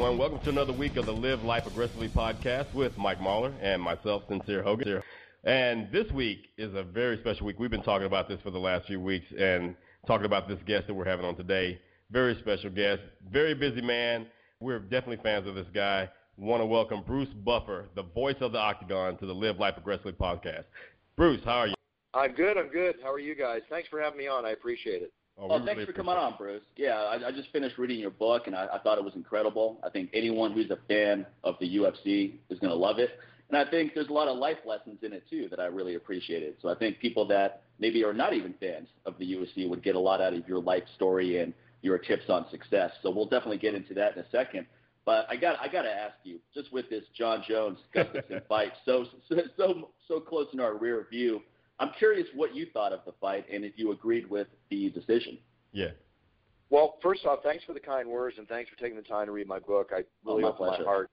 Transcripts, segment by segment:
Everyone, welcome to another week of the Live Life Aggressively podcast with Mike Mahler and myself, Sincere Hogan. And this week is a very special week. We've been talking about this for the last few weeks and talking about this guest that we're having on today. Very special guest, very busy man. We're definitely fans of this guy. Want to welcome Bruce Buffer, the voice of the Octagon, to the Live Life Aggressively podcast. Bruce, how are you? I'm good. I'm good. How are you guys? Thanks for having me on. I appreciate it. Oh, well, oh, thanks for coming on, Bruce. Yeah, I, I just finished reading your book, and I, I thought it was incredible. I think anyone who's a fan of the UFC is going to love it. And I think there's a lot of life lessons in it, too, that I really appreciated. So I think people that maybe are not even fans of the UFC would get a lot out of your life story and your tips on success. So we'll definitely get into that in a second. But I got I got to ask you, just with this Jon Jones Gustafsson fight, so so so close in our rear view, I'm curious what you thought of the fight and if you agreed with the decision. Yeah. Well, first off, thanks for the kind words and thanks for taking the time to read my book. I really oh, opened my heart,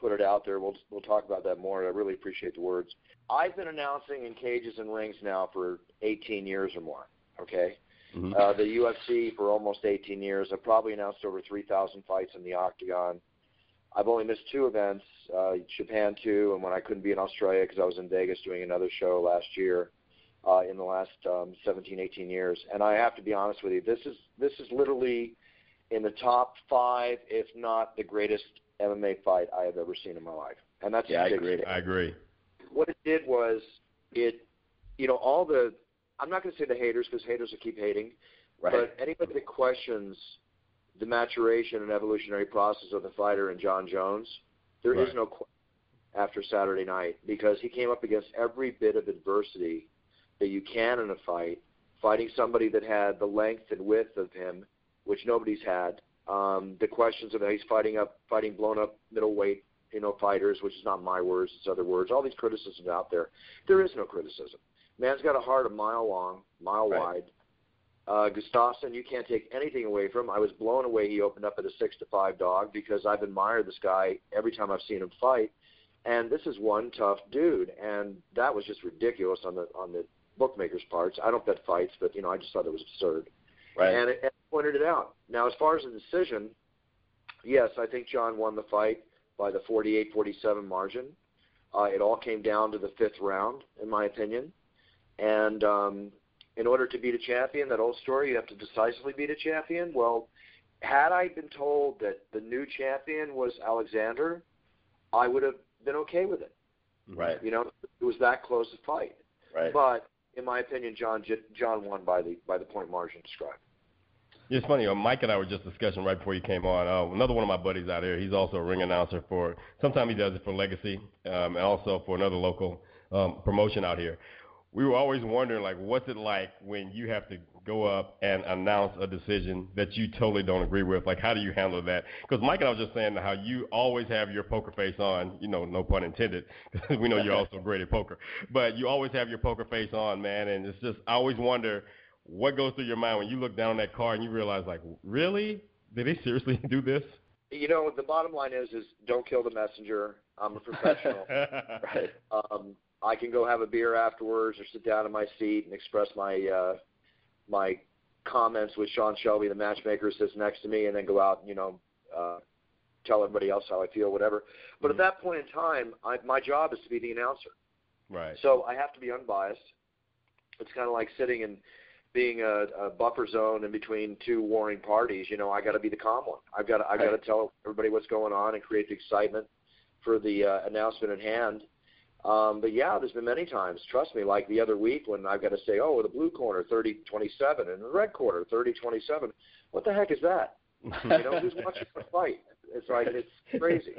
put it out there. We'll we'll talk about that more. I really appreciate the words. I've been announcing in cages and rings now for 18 years or more. Okay. Mm-hmm. Uh, the UFC for almost 18 years. I've probably announced over 3,000 fights in the octagon. I've only missed two events, uh, Japan two, and when I couldn't be in Australia because I was in Vegas doing another show last year uh, in the last um, 17, 18 years. And I have to be honest with you, this is this is literally in the top five, if not the greatest MMA fight I have ever seen in my life. And that's yeah, I agree. I agree. What it did was it, you know, all the I'm not going to say the haters because haters will keep hating, right. but anybody that questions the maturation and evolutionary process of the fighter and Jon Jones, there right. is no question after Saturday night because he came up against every bit of adversity that you can in a fight, fighting somebody that had the length and width of him, which nobody's had. Um, the questions of he's fighting up, fighting blown up middleweight, you know, fighters, which is not my words, it's other words. All these criticisms out there. There is no criticism. Man's got a heart a mile long, mile right. wide. Uh, Gustafsson, you can't take anything away from him. I was blown away. He opened up at a six to five dog because I've admired this guy every time I've seen him fight, and this is one tough dude, and that was just ridiculous on the on the bookmakers' parts. I don't bet fights, but you know, I just thought it was absurd. Right. And it, it pointed it out. Now, as far as the decision, yes, I think Jon won the fight by the 48-47 margin. Uh, it all came down to the fifth round, in my opinion. And um, in order to beat a champion, that old story, you have to decisively beat a champion. Well, had I been told that the new champion was Alexander, I would have been okay with it. Right. You know, it was that close a fight. Right. But in my opinion, John Jon won by the by the point margin described. It's funny. Uh, Mike and I were just discussing right before you came on. Uh, another one of my buddies out here. He's also a ring announcer for. Sometimes he does it for Legacy, um, and also for another local um, promotion out here. We were always wondering, like, what's it like when you have to go up and announce a decision that you totally don't agree with? Like, how do you handle that? Because Mike and I was just saying how you always have your poker face on. You know, no pun intended. we know you're also great at poker, but you always have your poker face on, man. And it's just I always wonder what goes through your mind when you look down on that card and you realize, like, really, did they seriously do this? You know, the bottom line is, is don't kill the messenger. I'm a professional. right. Um, I can go have a beer afterwards or sit down in my seat and express my uh, my comments with Sean Shelby, the matchmaker, sits next to me, and then go out and you know uh, tell everybody else how I feel, whatever. But mm-hmm. at that point in time, I, my job is to be the announcer. Right. So I have to be unbiased. It's kind of like sitting and being a, a buffer zone in between two warring parties. You know, I got to be the calm one. I've got to, I got to tell everybody what's going on and create the excitement for the uh, announcement at hand. Um, but yeah, there's been many times, trust me, like the other week when I've got to say, oh, the blue corner, 30 27, and the red corner, 30 27. What the heck is that? you know, who's watching the fight? It's like, it's crazy.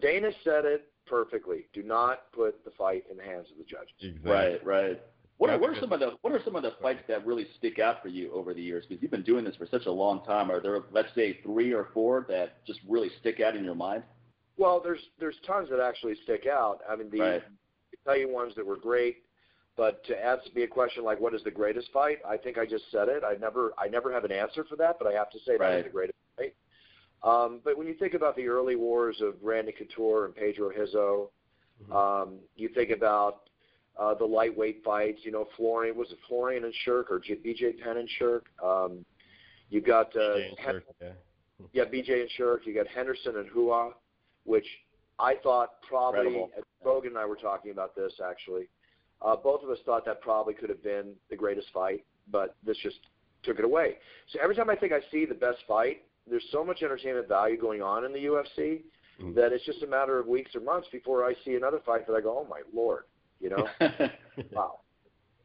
Dana said it perfectly. Do not put the fight in the hands of the judges. Exactly. Right, right. What are, what are some of the what are some of the fights that really stick out for you over the years? Because you've been doing this for such a long time. Are there, let's say, three or four that just really stick out in your mind? Well, there's there's tons that actually stick out. I mean, the right. You ones that were great, but to ask me a question like what is the greatest fight, I think I just said it. I never I never have an answer for that, but I have to say right. that is the greatest fight. Um, but when you think about the early wars of Randy Couture and Pedro Rizzo, mm-hmm. um, you think about uh, the lightweight fights. You know, Florian was it Florian and Sherk or BJ Penn and Sherk? Um, you got uh, Sherk, yeah. Yeah, BJ and Sherk. You got Henderson and Rua, which I thought probably. Incredible. Rogan and I were talking about this actually. Uh, both of us thought that probably could have been the greatest fight, but this just took it away. So every time I think I see the best fight, there's so much entertainment value going on in the UFC mm-hmm. that it's just a matter of weeks or months before I see another fight that I go, oh my lord, you know, wow.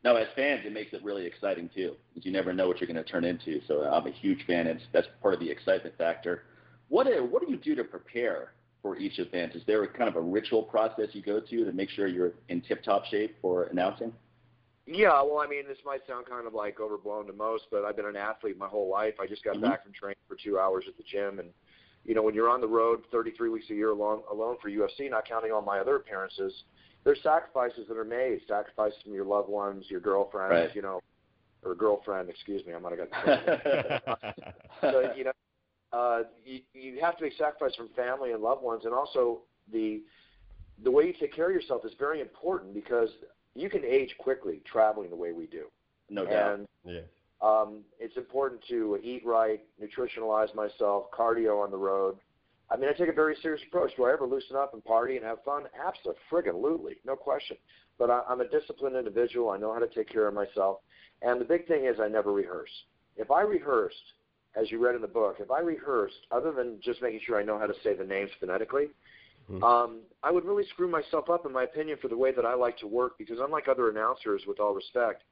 No, as fans, it makes it really exciting too, because you never know what you're going to turn into. So I'm a huge fan, and that's part of the excitement factor. What do, what do you do to prepare for each event? Is there a kind of a ritual process you go to to make sure you're in tip-top shape for announcing? Yeah, well, I mean, this might sound kind of like overblown to most, but I've been an athlete my whole life. I just got mm-hmm. back from training for two hours at the gym, and you know, when you're on the road 33 weeks a year alone, alone for UFC, not counting all my other appearances, there's sacrifices that are made. Sacrifices from your loved ones, your girlfriend, right. you know, or girlfriend. Excuse me, I might have got. so you know, have to make sacrifices from family and loved ones, and also the the way you take care of yourself is very important because you can age quickly traveling the way we do. No doubt. And, yeah. Um, it's important to eat right, nutritionalize myself, cardio on the road. I mean, I take a very serious approach. Do I ever loosen up and party and have fun? Absolutely, no question. But I, I'm a disciplined individual. I know how to take care of myself. And the big thing is, I never rehearse. If I rehearsed, as you read in the book, if I rehearsed, other than just making sure I know how to say the names phonetically, mm-hmm. um, I would really screw myself up, in my opinion, for the way that I like to work. Because unlike other announcers, with all respect,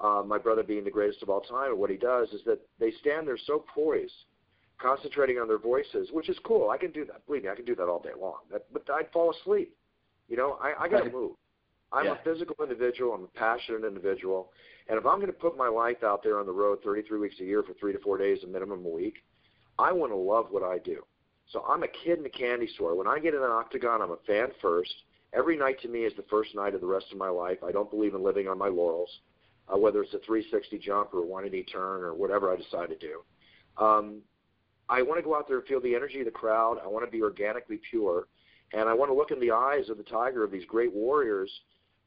uh, my brother being the greatest of all time, and what he does is that they stand there so poised, concentrating on their voices, which is cool. I can do that. Believe me, I can do that all day long. That, but I'd fall asleep. You know, I, I got to move. I'm yeah. a physical individual. I'm a passionate individual. And if I'm going to put my life out there on the road 33 weeks a year for three to four days a minimum a week, I want to love what I do. So I'm a kid in a candy store. When I get in an octagon, I'm a fan first. Every night to me is the first night of the rest of my life. I don't believe in living on my laurels uh, whether it's a 360 jump or a 180 turn or whatever I decide to do. Um, I want to go out there and feel the energy of the crowd. I want to be organically pure, and I want to look in the eyes of the tiger of these great warriors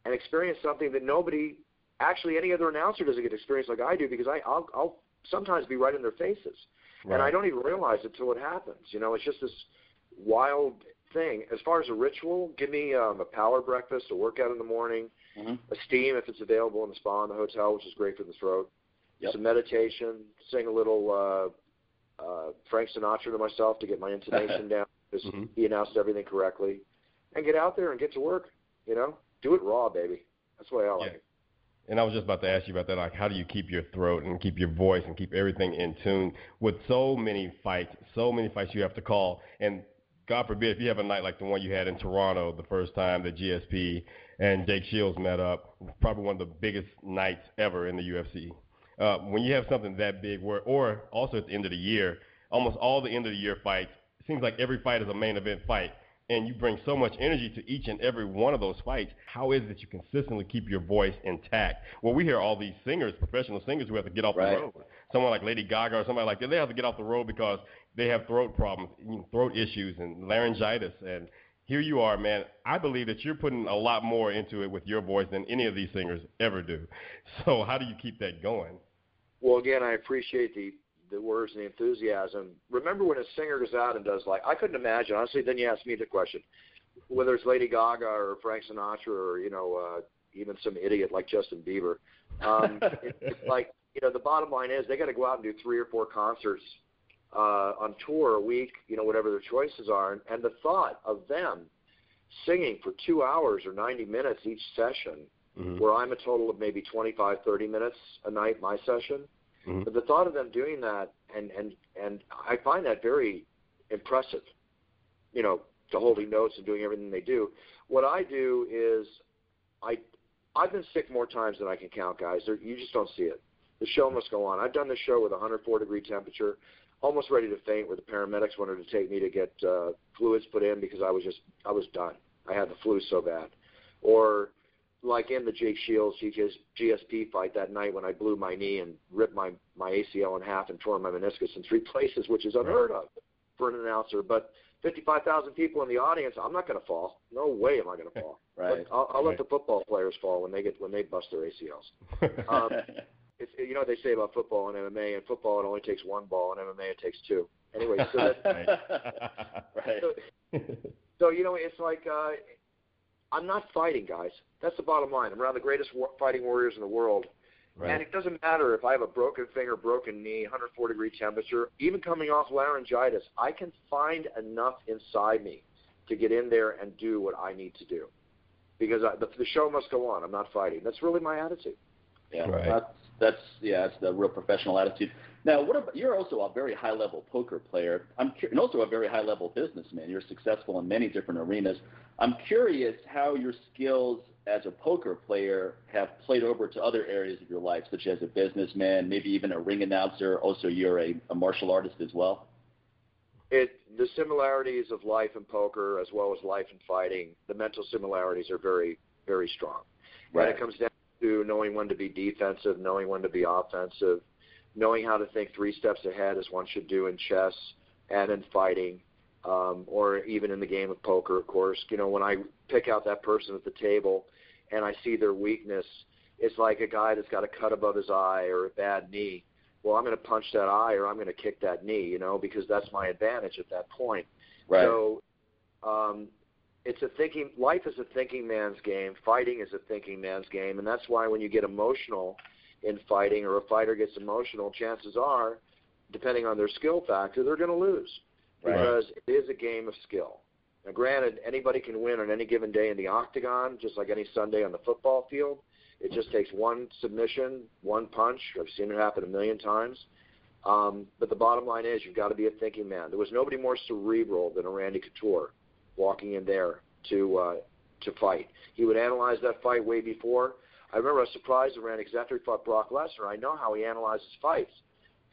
and experience something that nobody, actually any other announcer doesn't get experience like I do because I, I'll, I'll sometimes be right in their faces, right. and I don't even realize it till it happens. You know, it's just this wild thing. As far as a ritual, give me um, a power breakfast, a workout in the morning, mm-hmm. a steam if it's available in the spa in the hotel, which is great for the throat. Yep. Some meditation, sing a little uh, uh, Frank Sinatra to myself to get my intonation down because mm-hmm. he announced everything correctly, and get out there and get to work. You know, do it raw, baby. That's the way I like yeah. it. And I was just about to ask you about that. Like, how do you keep your throat and keep your voice and keep everything in tune with so many fights, so many fights you have to call, and God forbid if you have a night like the one you had in Toronto the first time that GSP and Jake Shields met up, probably one of the biggest nights ever in the UFC. Uh, when you have something that big, where, or also at the end of the year, almost all the end of the year fights, seems like every fight is a main event fight, and you bring so much energy to each and every one of those fights. How is it that you consistently keep your voice intact? Well, we hear all these singers, professional singers, who have to get off right. the road. Someone like Lady Gaga or somebody like that, they have to get off the road because they have throat problems, throat issues, and laryngitis. And here you are, man. I believe that you're putting a lot more into it with your voice than any of these singers ever do. So how do you keep that going? Well, again, I appreciate the the words and the enthusiasm. Remember when a singer goes out and does like I couldn't imagine. Honestly, then you ask me the question, whether it's Lady Gaga or Frank Sinatra or you know uh, even some idiot like Justin Bieber. Um, it, it's like you know the bottom line is they got to go out and do three or four concerts uh, on tour a week, you know, whatever their choices are. And, and the thought of them singing for two hours or 90 minutes each session, mm-hmm. where I'm a total of maybe 25, 30 minutes a night, my session. Mm-hmm. But the thought of them doing that, and, and, and I find that very impressive, you know, to holding notes and doing everything they do. What I do is I, I've been sick more times than I can count, guys. There, you just don't see it. The show must go on. I've done this show with 104 degree temperature almost ready to faint where the paramedics wanted to take me to get uh, fluids put in because I was just I was done. I had the flu so bad. Or like in the Jake Shields GSP fight that night when I blew my knee and ripped my my ACL in half and tore my meniscus in three places, which is unheard of for an announcer. But 55,000 people in the audience, I'm not going to fall. No way am I going to fall. right. But I'll, I'll right. let the football players fall when they get when they bust their ACLs. Um, it's, you know what they say about football and MMA. In football, it only takes one ball. In MMA, it takes two. Anyway, so that, right. So, so you know, it's like uh, I'm not fighting, guys. That's the bottom line. I'm around the greatest war- fighting warriors in the world. Right. And it doesn't matter if I have a broken finger, broken knee, 104 degree temperature, even coming off laryngitis, I can find enough inside me to get in there and do what I need to do. Because I, the, the show must go on. I'm not fighting. That's really my attitude. Yeah, Right. that's that's yeah, that's the real professional attitude. Now, what about you're also a very high level poker player. I'm cu- and also a very high level businessman. You're successful in many different arenas. I'm curious how your skills as a poker player have played over to other areas of your life, such as a businessman, maybe even a ring announcer. Also, you're a, a martial artist as well. It the similarities of life and poker, as well as life and fighting, the mental similarities are very, very strong. Right. And it comes down to knowing when to be defensive, knowing when to be offensive, knowing how to think three steps ahead, as one should do in chess and in fighting, um, or even in the game of poker. Of course, you know when I pick out that person at the table, and I see their weakness, it's like a guy that's got a cut above his eye or a bad knee. Well, I'm going to punch that eye or I'm going to kick that knee, you know, because that's my advantage at that point. Right. So um, it's a thinking. Life is a thinking man's game. Fighting is a thinking man's game, and that's why when you get emotional in fighting, or a fighter gets emotional, chances are, depending on their skill factor, they're going to lose Right. because it is a game of skill. Now, granted, anybody can win on any given day in the octagon, just like any Sunday on the football field. It just takes one submission, one punch. I've seen it happen a million times. Um, but the bottom line is, you've got to be a thinking man. There was nobody more cerebral than a Randy Couture walking in there to uh, to fight. He would analyze that fight way before. I remember I was surprised Randy because after he fought Brock Lesnar, I know how he analyzes fights,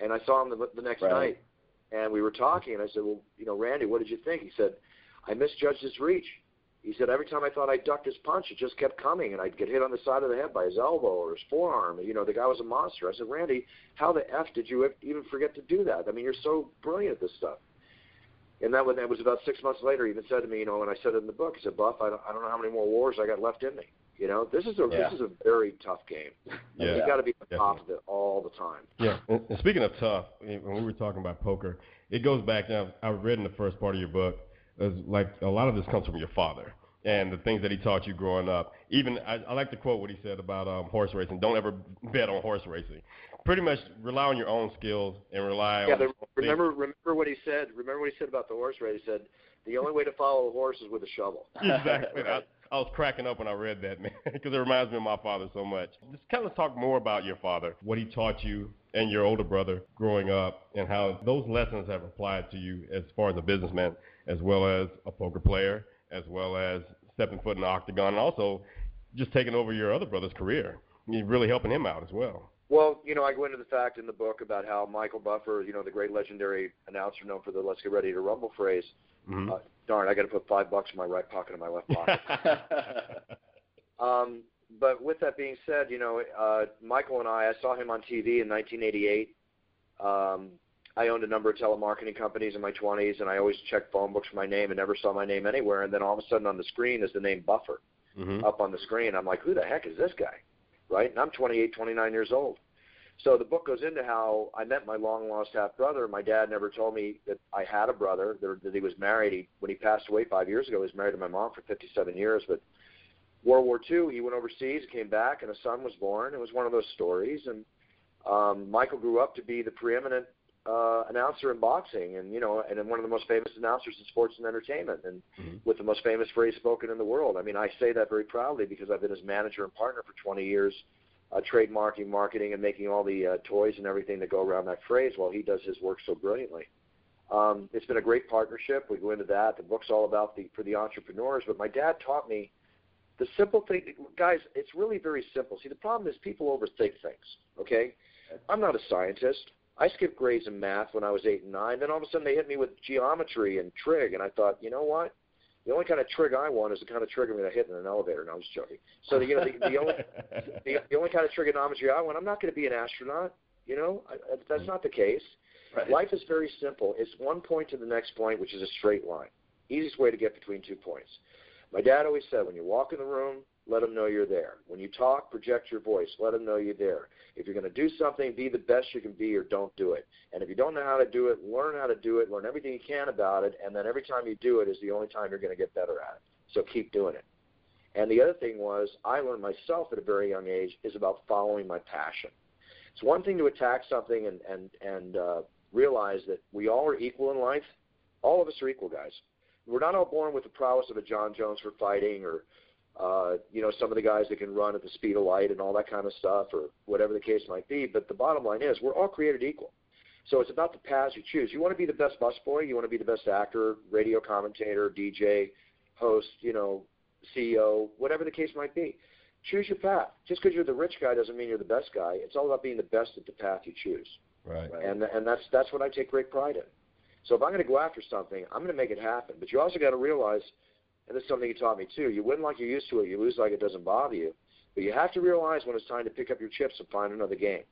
and I saw him the, the next Right. night, and we were talking, and I said, "Well, you know, Randy, what did you think?" He said, "I misjudged his reach." He said every time I thought I ducked his punch, it just kept coming, and I'd get hit on the side of the head by his elbow or his forearm. You know, the guy was a monster. I said, Randy, how the f did you even forget to do that? I mean, you're so brilliant at this stuff. And that was, that was about six months later. He even said to me, you know, and I said it in the book. He said, Buff, I don't, I don't know how many more wars I got left in me. You know, this is a Yeah. this is a very tough game. Yeah. You got to be on Definitely. top of it all the time. Yeah, and, and speaking of tough, when we were talking about poker, it goes back. Now, I read in the first part of your book, is like a lot of this comes from your father and the things that he taught you growing up. Even I, I like to quote what he said about um, horse racing. Don't ever bet on horse racing. Pretty much rely on your own skills and rely Yeah, on. but remember remember what he said. Remember what he said about the horse race. He said the only way to follow a horse is with a shovel. exactly. Right. I was cracking up when I read that, man, because it reminds me of my father so much. Just kind of talk more about your father, what he taught you and your older brother growing up, and how those lessons have applied to you as far as a businessman, as well as a poker player, as well as stepping foot in the octagon, and also just taking over your other brother's career. You're really helping him out as well. Well, you know, I go into the fact in the book about how Michael Buffer, you know, the great legendary announcer known for the "Let's get ready to rumble" phrase. Mhm. Uh, darn, I got to put five bucks in my right pocket and my left pocket. um, but with that being said, you know, uh, Michael and I, I saw him on TV in 1988. Um, I owned a number of telemarketing companies in my 20s, and I always checked phone books for my name and never saw my name anywhere. And then all of a sudden on the screen is the name Buffer Mhm. up on the screen. I'm like, who the heck is this guy? Right? And I'm 28, 29 years old. So the book goes into how I met my long lost half brother. My dad never told me that I had a brother, that he was married. He, when he passed away five years ago, he was married to my mom for 57 years. But World War II, he went overseas, came back, and a son was born. It was one of those stories. And um, Michael grew up to be the preeminent uh, announcer in boxing, and you know, and one of the most famous announcers in sports and entertainment, and Mhm. with the most famous phrase spoken in the world. I mean, I say that very proudly because I've been his manager and partner for 20 years, uh, trademarking, marketing, and making all the uh, toys and everything that go around that phrase while he does his work so brilliantly. Um, it's been a great partnership. We go into that. The book's all about the for the entrepreneurs. But my dad taught me the simple thing, guys. It's really very simple. See, the problem is people overthink things. Okay, I'm not a scientist. I skipped grades in math when I was eight and nine. Then all of a sudden they hit me with geometry and trig, and I thought, you know what? The only kind of trig I want is the kind of trig I'm going to hit in an elevator. And I was joking. So the, you know, the, the only the, the only kind of trigonometry I want, I'm not going to be an astronaut. You know, I, I- that's mm-hmm. not the case. Right. Life is very simple. It's one point to the next point, which is a straight line. Easiest way to get between two points. My dad always said, when you walk in the room, let them know you're there. When you talk, project your voice. Let them know you're there. If you're going to do something, be the best you can be or don't do it. And if you don't know how to do it, learn how to do it, learn everything you can about it, and then every time you do it is the only time you're going to get better at it. So keep doing it. And the other thing was, I learned myself at a very young age is about following my passion. It's one thing to attack something and and and uh, realize that we all are equal in life. All of us are equal, guys. We're not all born with the prowess of a Jon Jones for fighting, or uh, you know, some of the guys that can run at the speed of light and all that kind of stuff, or whatever the case might be. But the bottom line is, we're all created equal. So it's about the paths you choose. You want to be the best busboy, you want to be the best actor, radio commentator, DJ, host, you know, CEO, whatever the case might be. Choose your path. Just because you're the rich guy doesn't mean you're the best guy. It's all about being the best at the path you choose. Right. And and that's that's what I take great pride in. So if I'm going to go after something, I'm going to make it happen. But you also got to realize, and this is something you taught me too. You win like you're used to it. You lose like it doesn't bother you. But you have to realize when it's time to pick up your chips and find another game.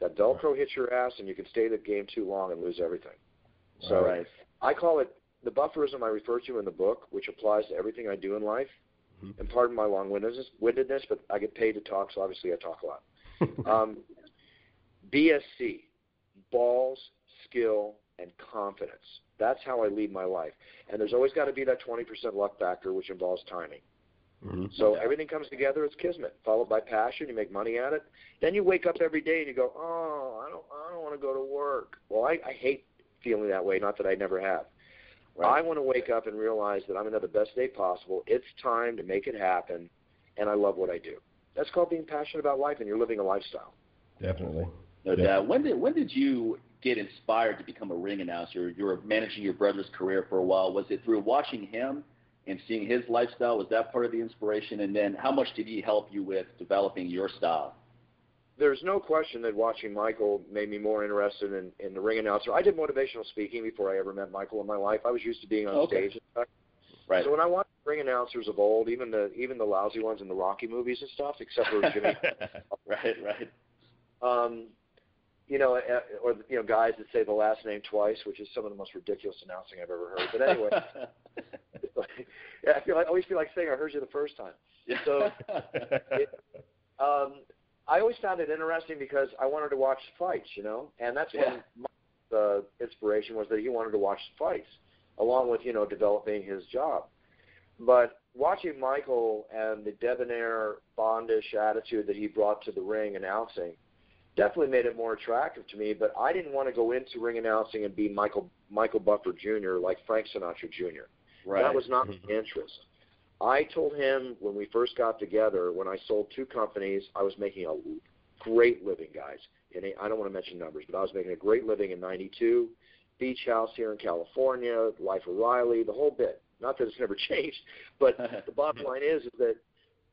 That Velcro hits your ass, and you can stay the game too long and lose everything. So right. I call it the bufferism I refer to in the book, which applies to everything I do in life. Mm-hmm. And pardon my long-windedness, windedness, but I get paid to talk, so obviously I talk a lot. um, BSC, balls, skill, and confidence. That's how I lead my life. And there's always got to be that 20% luck factor, which involves timing. Mm-hmm. So yeah. everything comes together. It's kismet, followed by passion. You make money at it. Then you wake up every day and you go, "Oh, I don't, I don't want to go to work." Well, I, I hate feeling that way. Not that I never have. Right. I want to wake up and realize that I'm going to have the best day possible. It's time to make it happen, and I love what I do. That's called being passionate about life, and you're living a lifestyle. Definitely. No doubt. When did when did you get inspired to become a ring announcer? You were managing your brother's career for a while. Was it through watching him and seeing his lifestyle? Was that part of the inspiration? And then, how much did he help you with developing your style? there's no question that watching Michael made me more interested in, in the ring announcer. I did motivational speaking before I ever met Michael in my life. I was used to being on okay. stage. Right. So when I watched ring announcers of old, even the even the lousy ones in the Rocky movies and stuff, except for Jimmy. right, right. Um, you know, uh, or you know, guys that say the last name twice, which is some of the most ridiculous announcing I've ever heard. But anyway, yeah, I feel like, I always feel like saying I heard you the first time. So, it, um, I always found it interesting because I wanted to watch the fights, you know, and that's yeah. when the inspiration was that he wanted to watch the fights, along with you know developing his job. But watching Michael and the debonair, bondish attitude that he brought to the ring announcing definitely made it more attractive to me. But I didn't want to go into ring announcing and be Michael Michael Buffer Jr. like Frank Sinatra Jr. Right. That was not my interest. I told him when we first got together, when I sold two companies, I was making a great living, guys. And I don't want to mention numbers, but I was making a great living in '92. Beach House here in California, Life of Riley, the whole bit. Not that it's never changed, but the bottom line is, is that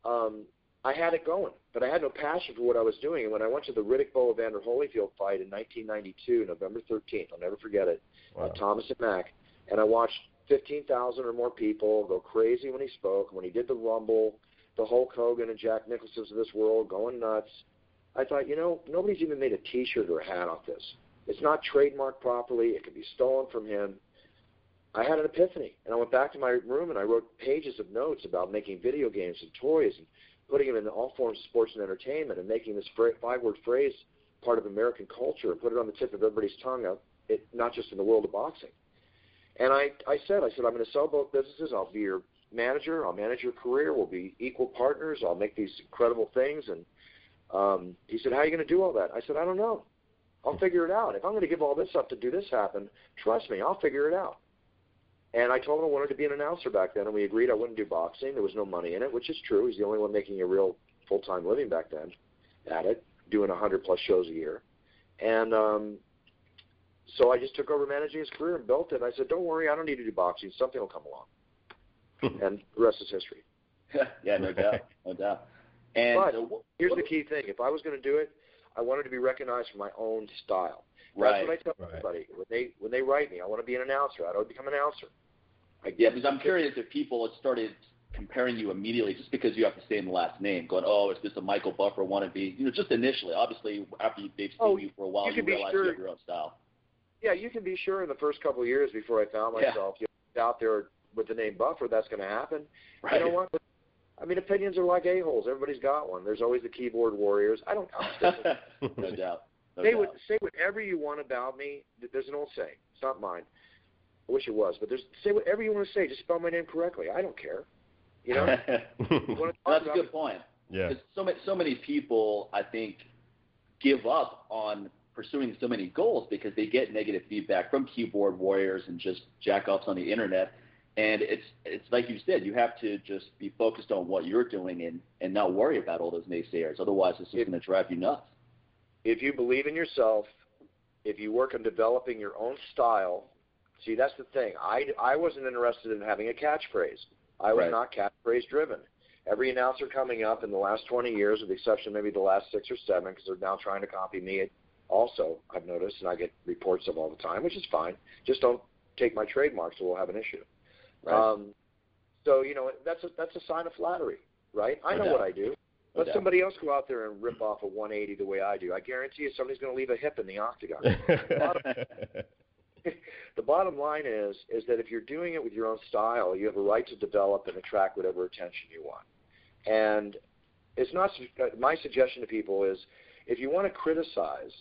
um, I had it going, but I had no passion for what I was doing. And when I went to the Riddick Bowe Evander Holyfield fight in 1992, November 13th, I'll never forget it, uh, wow. at Thomas and Mack, and I watched 15,000 or more people go crazy when he spoke. When he did the Rumble, the Hulk Hogan and Jack Nicholsons of this world going nuts. I thought, you know, nobody's even made a T-shirt or a hat off this. It's not trademarked properly. It could be stolen from him. I had an epiphany, and I went back to my room and I wrote pages of notes about making video games and toys and putting them in all forms of sports and entertainment and making this five-word phrase part of American culture and put it on the tip of everybody's tongue, of it, not just in the world of boxing. And I, I said, I said, I'm going to sell both businesses. I'll be your manager. I'll manage your career. We'll be equal partners. I'll make these incredible things. And um, he said, How are you going to do all that? I said, I don't know. I'll figure it out. If I'm going to give all this up to do this happen, trust me, I'll figure it out. And I told him I wanted to be an announcer back then, and we agreed I wouldn't do boxing. There was no money in it, which is true. He's the only one making a real full-time living back then at it, doing 100 plus shows a year. And um, so I just took over managing his career and built it. And I said, "Don't worry, I don't need to do boxing. Something will come along." and the rest is history. yeah, no doubt, no doubt. And but here's the key thing: if I was going to do it, I wanted to be recognized for my own style. That's right. what I tell right. everybody when they when they write me. I want to be an announcer. I don't become an announcer. Yeah, because I'm curious if people have started comparing you immediately just because you have to say in the last name, going, "Oh, is this a Michael Buffer wannabe?" You know, just initially. Obviously, after they've seen oh, you for a while, you, you realize sure. you have your own style. Yeah, you can be sure in the first couple of years before I found myself yeah. you know, out there with the name Buffer, that's going to happen. Right. You know what? I mean, opinions are like a holes. Everybody's got one. There's always the keyboard warriors. I don't. no doubt. No say doubt. what say whatever you want about me. There's an old saying. It's not mine. I wish it was, but there's say whatever you want to say. Just spell my name correctly. I don't care. You know. you wanna That's a good point. yeah. 'Cause so many, so many people, I think, give up on pursuing so many goals because they get negative feedback from keyboard warriors and just jackoffs on the internet. And it's it's like you said, you have to just be focused on what you're doing and and not worry about all those naysayers. Otherwise, it's just If- going to drive you nuts. if you believe in yourself, if you work on developing your own style, see that's the thing. I, I wasn't interested in having a catchphrase. I was Right. not catchphrase driven. Every announcer coming up in the last 20 years, with the exception maybe the last six or seven, because they're now trying to copy me. Also, I've noticed, and I get reports of all the time, which is fine. Just don't take my trademarks, or we'll have an issue. Right. Um, so you know that's a, that's a sign of flattery, right? I No know what I do. Let somebody else go out there and rip off a 180 the way I do. I guarantee you somebody's going to leave a hip in the octagon. the bottom line is is that if you're doing it with your own style, you have a right to develop and attract whatever attention you want. And it's not uh, my suggestion to people is if you want to criticize,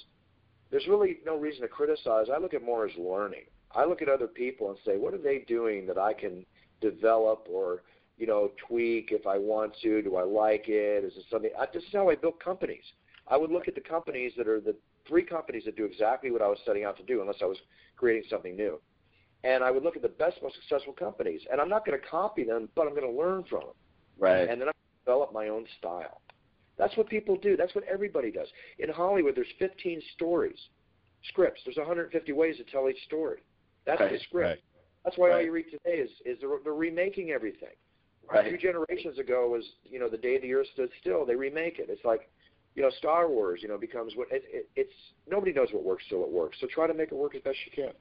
there's really no reason to criticize. I look at more as learning. I look at other people and say, what are they doing that I can develop or you know tweak if I want to? Do I like it? Is it something? I, this is how I built companies. I would look at the companies that are the three companies that do exactly what I was setting out to do, unless I was creating something new. And I would look at the best, most successful companies, and I'm not going to copy them, but I'm going to learn from them, right. and then to develop my own style. That's what people do. That's what everybody does. In Hollywood, there's 15 stories, scripts. There's 150 ways to tell each story. That's Right, the script. right. That's why all Right. you read today is is they're, they're remaking everything. Right. few generations ago was you know the day the earth stood still. They remake it. It's like you know Star Wars. You know becomes what it, it, it's nobody knows what works till it works. So try to make it work as best you can.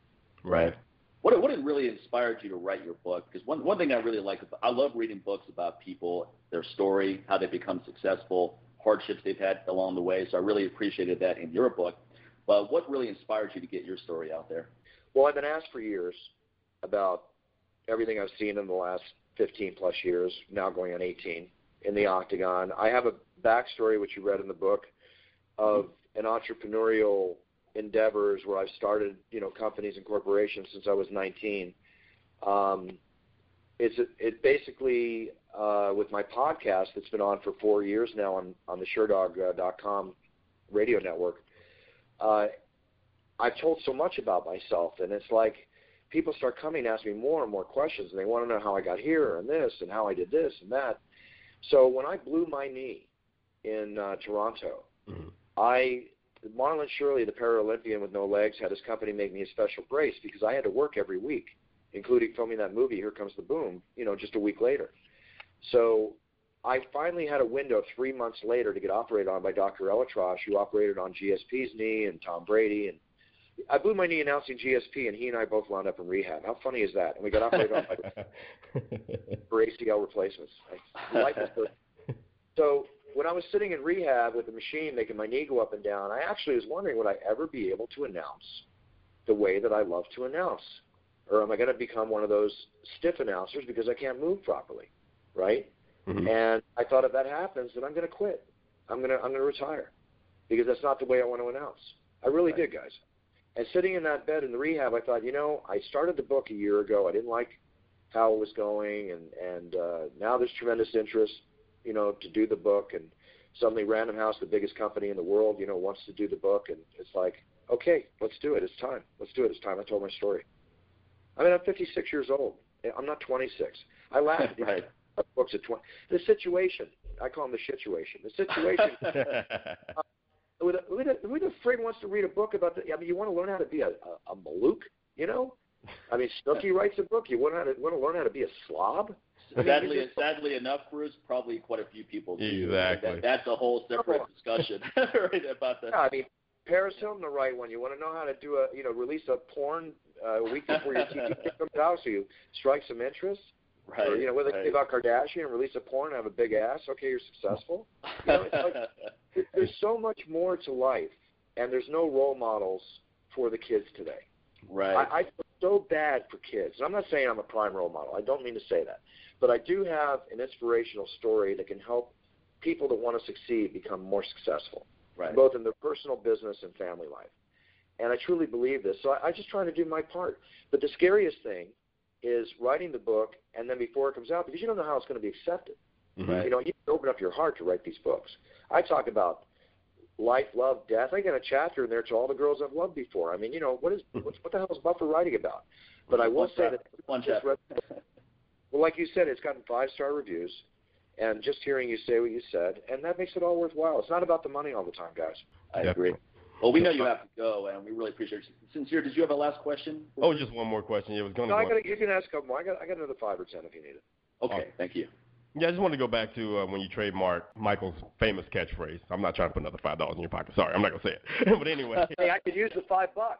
right. What what had really inspired you to write your book? Because one one thing I really like, about, I love reading books about people, their story, how they become successful, hardships they've had along the way. So I really appreciated that in your book. But what really inspired you to get your story out there? Well, I've been asked for years about everything I've seen in the last 15 plus years, now going on 18 in the octagon. I have a backstory, which you read in the book, of an entrepreneurial endeavors where I've started, you know, companies and corporations since I was 19. Um, it's it basically uh, with my podcast that's been on for four years now on on the SureDog.com radio network. Uh, I've told so much about myself, and it's like people start coming and asking me more and more questions, and they want to know how I got here and this and how I did this and that. So when I blew my knee in uh, Toronto, Mhm. I Marlon Shirley, the Paralympian with no legs, had his company make me a special brace because I had to work every week, including filming that movie Here Comes the Boom. You know, just a week later. So I finally had a window three months later to get operated on by Dr. ElAttrache, who operated on GSP's knee and Tom Brady. And I blew my knee announcing GSP, and he and I both wound up in rehab. How funny is that? And we got operated on for ACL replacements. I, life is good. So when I was sitting in rehab with the machine making my knee go up and down, I actually was wondering would I ever be able to announce the way that I love to announce, or am I going to become one of those stiff announcers because I can't move properly, right? Mhm. And I thought if that happens, then I'm going to quit. I'm going to I'm going to retire because that's not the way I want to announce. I really Right. did, guys. And sitting in that bed in the rehab, I thought, you know, I started the book a year ago. I didn't like how it was going, and and uh, now there's tremendous interest, you know, to do the book. And suddenly, Random House, the biggest company in the world, you know, wants to do the book, and it's like, okay, let's do it. It's time. Let's do it. It's time. I told my story. I mean, I'm 56 years old. I'm not 26. I laugh at these right. books at 20. The situation, I call them the situation. The situation with a, with a, with a friend wants to read a book about the. I mean, you want to learn how to be a, a, a Malouk, you know? I mean, Snooki writes a book. You want to want to learn how to be a slob. Sadly, just- sadly enough, Bruce, probably quite a few people do. Exactly. That, that's a whole separate discussion right, about that. yeah, I mean, Paris Hilton, the right one. You want to know how to do a, you know, release a porn uh, a week before your TV comes out, so you strike some interest. Right. or you know, whether right. they about Kardashian, release a porn, have a big ass. Okay, you're successful. You know, it's like There- there's so much more to life, and there's no role models for the kids today. right. I, I feel so bad for kids. And I'm not saying I'm a prime role model. I don't mean to say that. but I do have an inspirational story that can help people that want to succeed become more successful, right. both in their personal business and family life. And I truly believe this. So I, I just try to do my part. But the scariest thing is writing the book and then before it comes out, because you don't know how it's going to be accepted. Mm-hmm. You know, you open up your heart to write these books. I talk about life, love, death. I got a chapter in there to all the girls I've loved before. I mean, you know, what is what, what the hell is Buffer writing about? But I will one say that one just chapter. read, well, like you said, it's gotten five star reviews, and just hearing you say what you said, and that makes it all worthwhile. It's not about the money all the time, guys. I Yeah. agree. Well, we know you have to go, and we really appreciate it. Sincere, did you have a last question? Oh, just one more question. Yeah, it was going No, I to. got. You can ask a couple more. I got. I got another five or ten if you need it. Okay, Awesome. thank you. Yeah, I just wanted to go back to uh, when you trademarked Michael's famous catchphrase. I'm not trying to put another five dollars in your pocket. Sorry, I'm not gonna say it. but anyway. Hey, I could use the five bucks.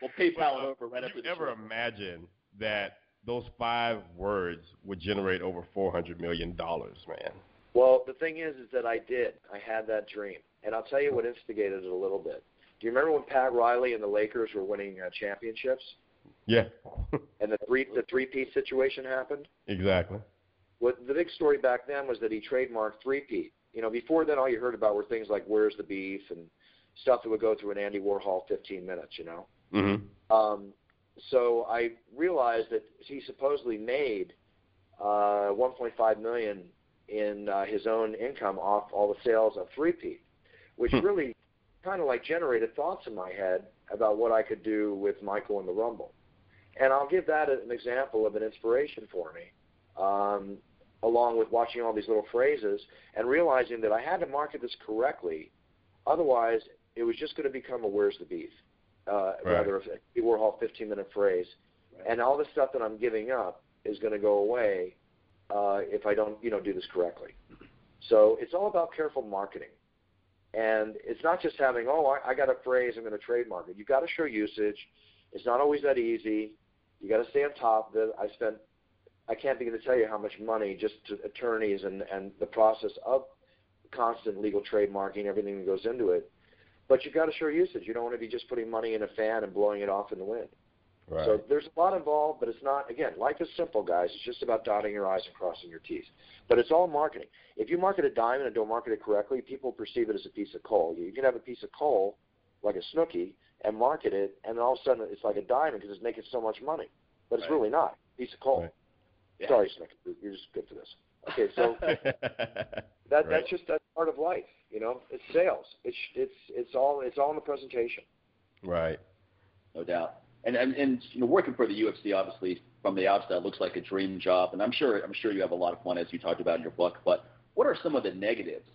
we'll PayPal it over right after Did the you ever show. imagine that those five words would generate over four hundred million dollars, man? Well, the thing is, is that I did. I had that dream, and I'll tell you what instigated it a little bit. Do you remember when Pat Riley and the Lakers were winning uh, championships, Yeah, and the three the three peat situation happened? exactly. What the big story back then was that he trademarked three peat. You know, before then, all you heard about were things like "Where's the beef" and stuff that would go through an Andy Warhol 15 minutes. You know. hmm Um, so I realized that he supposedly made uh, 1.5 million in uh, his own income off all the sales of three peat, which Hmm. really kind of like generated thoughts in my head about what I could do with Michael and the Rumble. And I'll give that an example of an inspiration for me, um, along with watching all these little phrases and realizing that I had to market this correctly. Otherwise, it was just going to become a "Where's the beef?" Uh, Right. rather a Warhol 15-minute phrase, Right. and all the stuff that I'm giving up is going to go away uh, if I don't, you know, do this correctly. So it's all about careful marketing, and it's not just having, oh, I, I got a phrase, I'm going to trademark it. You've got to show usage. It's not always that easy. You got to stay on top it. I spent, I can't begin to tell you how much money just to attorneys and and the process of constant legal trademarking, everything that goes into it. But you've got to show usage. You don't want to be just putting money in a fan and blowing it off in the wind. Right. So there's a lot involved, but it's not. Again, life is simple, guys. It's just about dotting your i's and crossing your t's. But it's all marketing. If you market a diamond and don't market it correctly, people perceive it as a piece of coal. You can have a piece of coal, like a Snooki, and market it, and then all of a sudden it's like a diamond because it's making so much money. But it's Right. really not. Piece of coal. Right. Yeah. Sorry, Snooki. You're just good for this. Okay, so that Right. that's just that's part of life. You know, it's sales. It's it's it's all it's all in the presentation. right. no doubt. And, and and you know, working for the UFC, obviously, from the outside, looks like a dream job. And I'm sure I'm sure you have a lot of fun, as you talked about in your book. But what are some of the negatives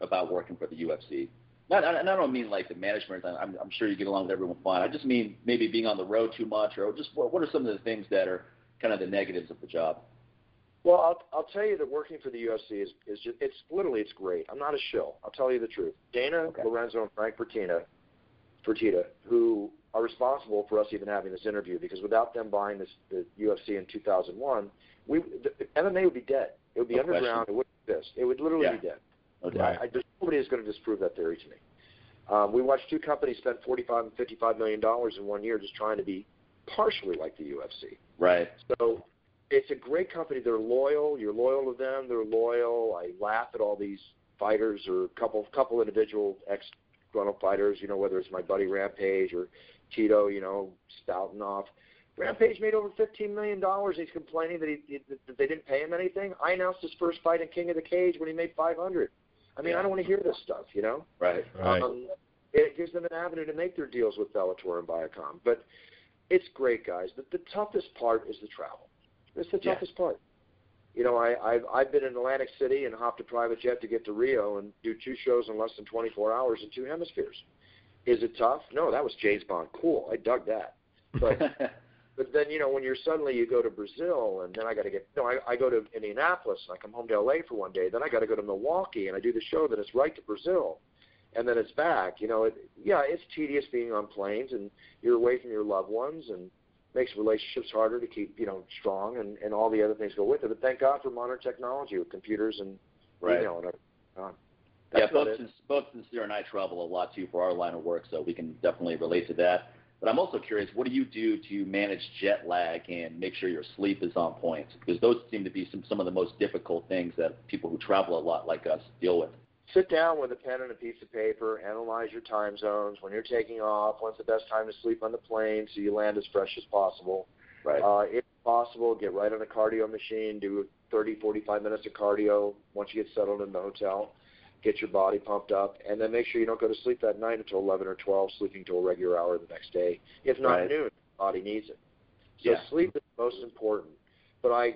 about working for the UFC? Not, and I don't mean like the management. I'm, I'm sure you get along with everyone fine. I just mean maybe being on the road too much, or just what, what are some of the things that are kind of the negatives of the job? Well, I'll I'll tell you that working for the UFC is is just it's literally it's great. I'm not a shill. I'll tell you the truth. Dana Okay. Lorenzo and Frank Fertina, Fertitta, who are responsible for us even having this interview, because without them buying this the UFC in 2001, we the, MMA would be dead. It would be No underground. It wouldn't exist. It would literally Yeah. be dead. No doubt. Right. I, there's nobody is going to disprove that theory to me. Um, we watched two companies spend 45 and 55 million dollars in one year just trying to be partially like the UFC. Right. So it's a great company. They're loyal. You're loyal to them. They're loyal. I laugh at all these fighters or a couple couple individual ex Gruntle fighters. You know whether it's my buddy Rampage or Tito. You know spouting off. Rampage made over fifteen million dollars. He's complaining that, he, he, that they didn't pay him anything. I announced his first fight in King of the Cage when he made five hundred. I mean, Yeah. I don't want to hear this stuff. You know. Right. Right. Um, it gives them an avenue to make their deals with Bellator and Viacom. But it's great, guys. But the toughest part is the travel. It's the Yeah. toughest part. You know, I, I've I've been in Atlantic City and hopped a private jet to get to Rio and do two shows in less than 24 hours in two hemispheres. Is it tough? No, that was James Bond. Cool. I dug that. But but then you know when you're suddenly you go to Brazil and then I got to get no I, I go to Indianapolis and I come home to LA for one day then I got to go to Milwaukee and I do the show then it's right to Brazil and then it's back you know it yeah it's tedious being on planes and you're away from your loved ones and makes relationships harder to keep you know strong and and all the other things go with it but thank God for modern technology with computers and Right. email and everything. Uh, yeah, both. Both Sincere and I travel a lot too for our line of work, so we can definitely relate to that. But I'm also curious, what do you do to manage jet lag and make sure your sleep is on point? Because those seem to be some, some of the most difficult things that people who travel a lot like us deal with. Sit down with a pen and a piece of paper, analyze your time zones, when you're taking off, when's the best time to sleep on the plane so you land as fresh as possible. Right. Uh, if possible, get right on a cardio machine, do 30, 45 minutes of cardio once you get settled in the hotel get your body pumped up, and then make sure you don't go to sleep that night until 11 or 12, sleeping to a regular hour the next day. If not right. noon, the body needs it. So yeah. sleep is most important. But I,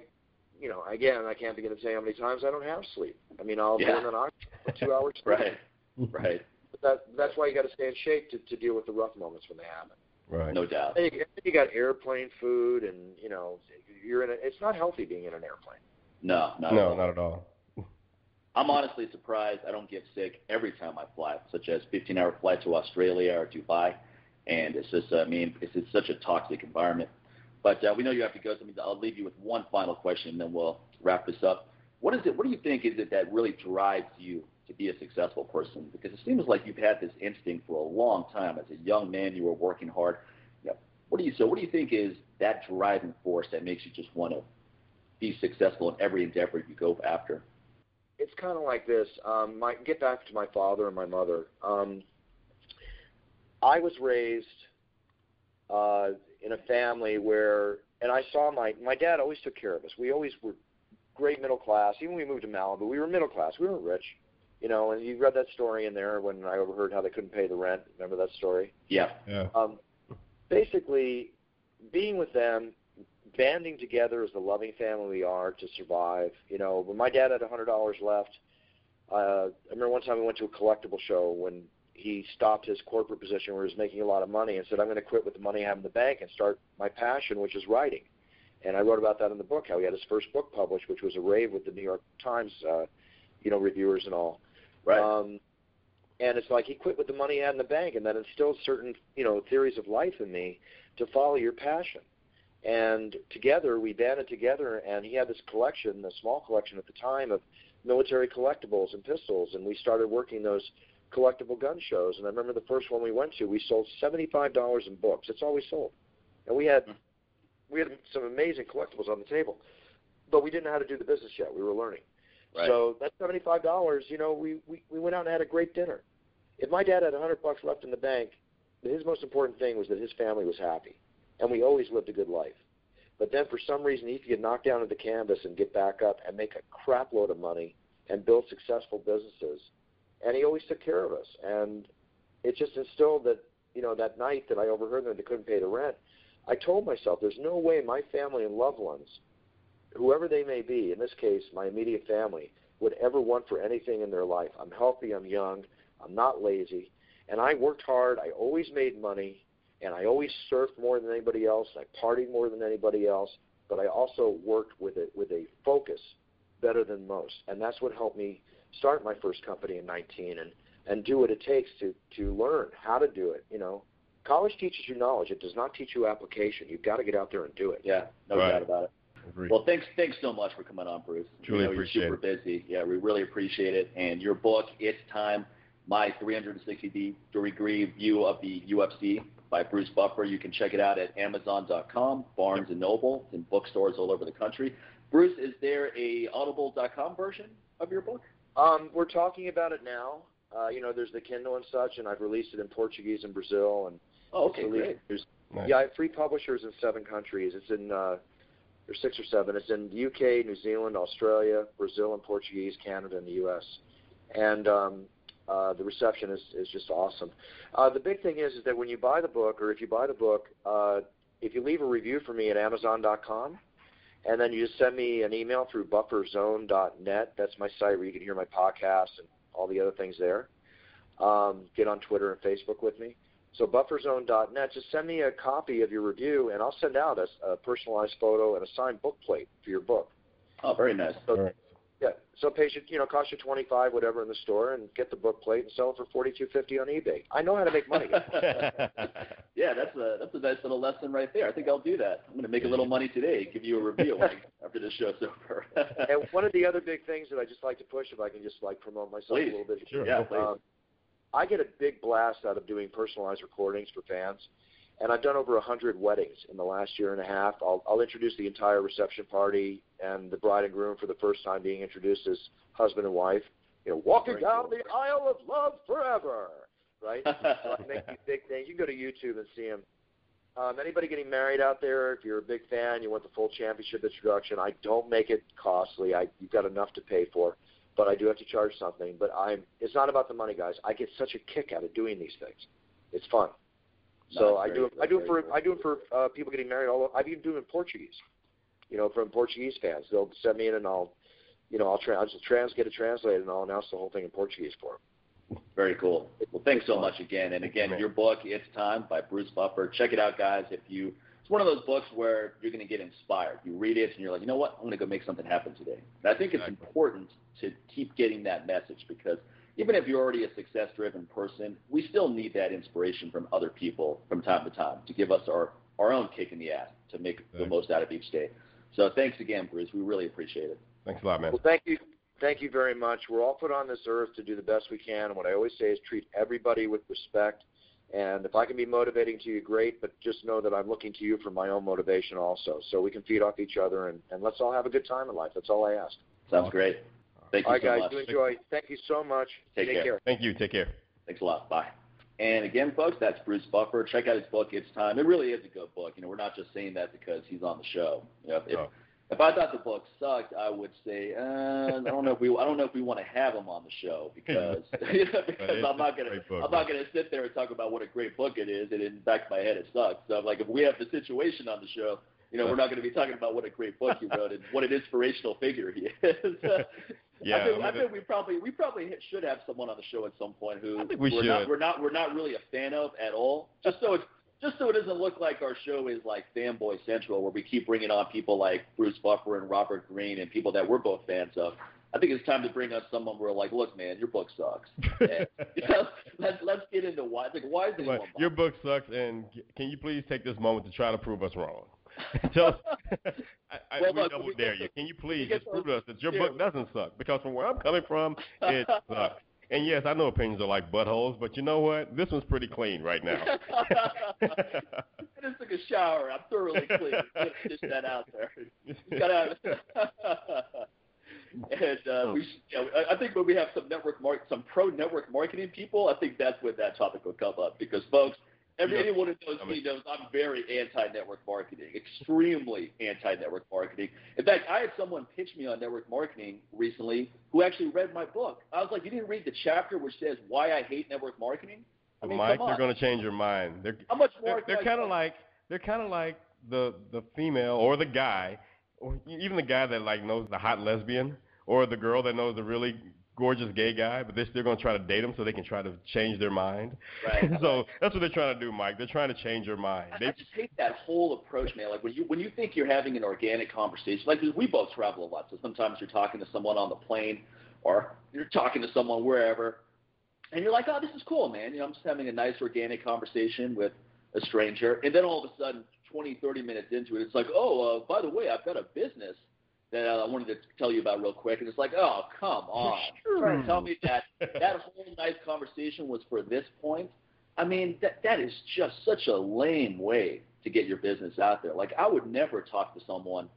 you know, again, I can't begin to tell you how many times I don't have sleep. I mean, I'll yeah. be in an oxygen for two hours. right. Right. But that that's why you got to stay in shape to to deal with the rough moments when they happen. Right. No doubt. And you, you got airplane food, and you know, you're in a. It's not healthy being in an airplane. No, not no, at all. not at all. I'm honestly surprised I don't get sick every time I fly, such as 15-hour flight to Australia or Dubai, and it's just, I mean, it's, it's such a toxic environment. But uh, we know you have to go, so I'll leave you with one final question, and then we'll wrap this up. What is it? What do you think is it that really drives you to be a successful person? Because it seems like you've had this instinct for a long time. As a young man, you were working hard. You what do you so? What do you think is that driving force that makes you just want to be successful in every endeavor you go after? It's kind of like this. Um, my get back to my father and my mother. Um, I was raised uh, in a family where, and I saw my my dad always took care of us. We always were great middle class. Even when we moved to Malibu, we were middle class. We weren't rich, you know. And you read that story in there when I overheard how they couldn't pay the rent. Remember that story? Yeah. Yeah. Um, basically, being with them banding together as the loving family we are to survive. You know, when my dad had a hundred dollars left, uh, I remember one time we went to a collectible show when he stopped his corporate position where he was making a lot of money and said, "I'm going to quit with the money I have in the bank and start my passion, which is writing." And I wrote about that in the book, how he had his first book published, which was a rave with the New York Times, uh, you know, reviewers and all. Right. Um, and it's like he quit with the money he had in the bank, and that instilled certain, you know, theories of life in me to follow your passion and together we banded together and he had this collection a small collection at the time of military collectibles and pistols. And we started working those collectible gun shows. And i remember the first one we went to we sold seventy five dollars in books. That's all we sold. And we had we had some amazing collectibles on the table. But we didn't know how to do the business yet. We were learning. Right. so that seventy five dollars you know we, we we went out and had a great dinner. If my dad had a hundred bucks left in the bank his most important thing was that his family was happy and we always lived a good life. But then for some reason he could get knocked down to the canvas and get back up and make a crap load of money and build successful businesses. And he always took care of us. And it just instilled that, you know, that night that I overheard them they couldn't pay the rent, I told myself there's no way my family and loved ones, whoever they may be, in this case my immediate family, would ever want for anything in their life. I'm healthy, I'm young, I'm not lazy, and I worked hard, I always made money, and I always surfed more than anybody else. I partied more than anybody else, but I also worked with it with a focus better than most, and that's what helped me start my first company in 19 and and do what it takes to to learn how to do it. You know, college teaches you knowledge; it does not teach you application. You've got to get out there and do it. Yeah, no right. doubt about it. Agreed. Well, thanks, thanks so much for coming on, Bruce. Truly you know, appreciate you're super busy. Yeah, we really appreciate it. And your book, It's Time, My 360 Degree View of the UFC by Bruce Buffer. You can check it out at Amazon.com, Barnes and Noble, and bookstores all over the country. Bruce, is there a Audible.com version of your book? Um, we're talking about it now. Uh, you know, there's the Kindle and such, and I've released it in Portuguese in Brazil, and Oh, okay, released- great. There's, Nice. Yeah, I have three publishers in seven countries. It's in uh, there's six or seven. It's in the UK, New Zealand, Australia, Brazil, and Portuguese, Canada, and the U.S. And um, uh, the reception is, is just awesome. Uh, the big thing is is that when you buy the book, or if you buy the book, uh, if you leave a review for me at Amazon.com, and then you just send me an email through bufferzone.net. That's my site where you can hear my podcast and all the other things there. Um, get on Twitter and Facebook with me. So bufferzone.net, just send me a copy of your review, and I'll send out a, a personalized photo and a signed book plate for your book. Oh, very nice. So, All right. yeah, so it pays you, know, cost you twenty five whatever in the store, and get the book plate and sell it for forty two fifty on eBay. I know how to make money. Yeah, that's a that's a nice little lesson right there. I think I'll do that. I'm going to make a little money today. Give you a review after this show's over. and one of the other big things that I just like to push, if I can just like promote myself Please. a little bit, Sure. yeah, please. um, I get a big blast out of doing personalized recordings for fans. And I've done over a hundred weddings in the last year and a half. I'll, I'll introduce the entire reception party and the bride and groom for the first time being introduced as husband and wife. You know, walking Very down the aisle of love forever, right? so I make these big things. You can go to YouTube and see them. Um, anybody getting married out there, if you're a big fan, you want the full championship introduction, I don't make it costly. I you've got enough to pay for, but I do have to charge something. But I'm it's not about the money, guys. I get such a kick out of doing these things. It's fun. So I do I do it for cool. I do it for uh, people getting married. All I've even do it in Portuguese. You know, from Portuguese fans, they'll send me in and I'll, you know, I'll, tra- I'll just trans get it translated and I'll announce the whole thing in Portuguese for them. Very cool. Well, thanks so much again. And again, your book, It's Time by Bruce Buffer. Check it out, guys. If you, it's one of those books where you're going to get inspired. You read it and you're like, you know what? I'm going to go make something happen today. And I think it's important to keep getting that message because even if you're already a success driven person, we still need that inspiration from other people from time to time to give us our, our own kick in the ass to make Thanks. the most out of each day. So thanks again, Bruce. We really appreciate it. Thanks a lot, man. Well, thank you. Thank you very much. We're all put on this earth to do the best we can. And what I always say is treat everybody with respect. And if I can be motivating to you, great. But just know that I'm looking to you for my own motivation also. So we can feed off each other and, and let's all have a good time in life. That's all I ask. Sounds great. Thank you all right, so guys, much. do enjoy. Thank you so much. Take, Take care. care. Thank you. Take care. Thanks a lot. Bye. And again, folks, that's Bruce Buffer. Check out his book, It's Time. It really is a good book. You know, we're not just saying that because he's on the show. You know, if, oh. if I thought the book sucked, I would say, uh, I don't know if we, I don't know if we want to have him on the show because, you know, because I'm not gonna, book, I'm not gonna sit there and talk about what a great book it is, and in the back of my head it sucks. So I'm like, if we have the situation on the show, you know, we're not going to be talking about what a great book he wrote and what an inspirational figure he is. yeah, I think, I think we probably we probably should have someone on the show at some point who we we're not we're not we're not really a fan of at all. Just so it's just so it doesn't look like our show is like fanboy central, where we keep bringing on people like Bruce Buffer and Robert Greene and people that we're both fans of. I think it's time to bring us someone where like, look, man, your book sucks. And, you know, let's let's get into why. Like, why is it? Your book sucks, and can you please take this moment to try to prove us wrong? Us, I, I, well, we look, double we dare you. Can you please just prove to us that your book doesn't suck? Because from where I'm coming from, it sucks. And yes, I know opinions are like buttholes, but you know what? This one's pretty clean right now. I just took a shower. I'm thoroughly clean. Just that out there. And uh, we, you know, I think when we have some network mar- some pro network marketing people, I think that's when that topic will come up because folks, Every, yeah. Anyone who knows I mean, me knows I'm very anti-network marketing, extremely anti-network marketing. In fact, I had someone pitch me on network marketing recently who actually read my book. I was like, you didn't read the chapter which says why I hate network marketing? I mean, Mike, you're going to change your mind. They're, How much more? They're, they're kind of like they're kind of like the the female or the guy, or even the guy that like knows the hot lesbian, or the girl that knows the really gorgeous gay guy, but they're still going to try to date him so they can try to change their mind. Right. so that's what they're trying to do, Mike. They're trying to change your mind. I, they, I just hate that whole approach, man. Like when you when you think you're having an organic conversation, like we both travel a lot, so sometimes you're talking to someone on the plane or you're talking to someone wherever, and you're like, oh, this is cool, man. You know, I'm just having a nice organic conversation with a stranger, and then all of a sudden, 20, 30 minutes into it, it's like, oh, uh, by the way, I've got a business that I wanted to tell you about real quick. And it's like, oh, come on. Sure. Tell me that that whole nice conversation was for this point. I mean, that that is just such a lame way to get your business out there. Like, I would never talk to someone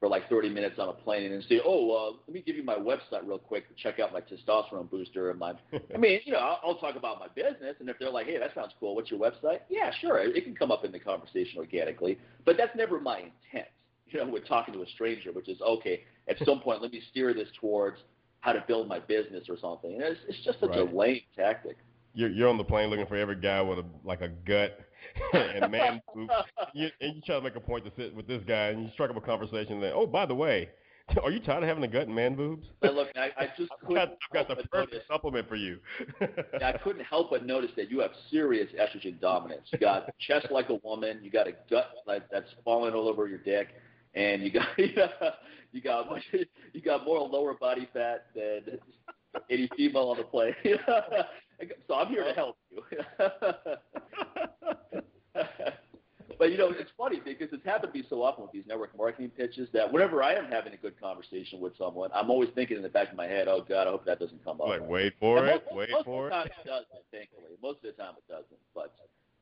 for like 30 minutes on a plane and say, oh, uh, let me give you my website real quick to check out my testosterone booster. And my, I mean, you know, I'll, I'll talk about my business. And if they're like, hey, that sounds cool, what's your website? Yeah, sure. It can come up in the conversation organically, but that's never my intent you know, with talking to a stranger, which is okay. At some point, let me steer this towards how to build my business or something. And it's, it's just such right. a lame tactic. You're, you're on the plane looking for every guy with a like a gut and man You, and you try to make a point to sit with this guy, and you strike up a conversation. That oh, by the way, are you tired of having a gut and man boobs? Now look, I, I just I've got, I've got the perfect notice. supplement for you. I couldn't help but notice that you have serious estrogen dominance. You got chest like a woman. You got a gut like that's falling all over your dick and you got you got much, you got more lower body fat than any female on the plane. so I'm here to help you. but you know, it's funny because it's happened to me so often with these network marketing pitches that whenever I am having a good conversation with someone, I'm always thinking in the back of my head, "Oh God, I hope that doesn't come up." Like, wait for and it, most, wait most for it. Most of the time it doesn't, thankfully. Most of the time it doesn't, but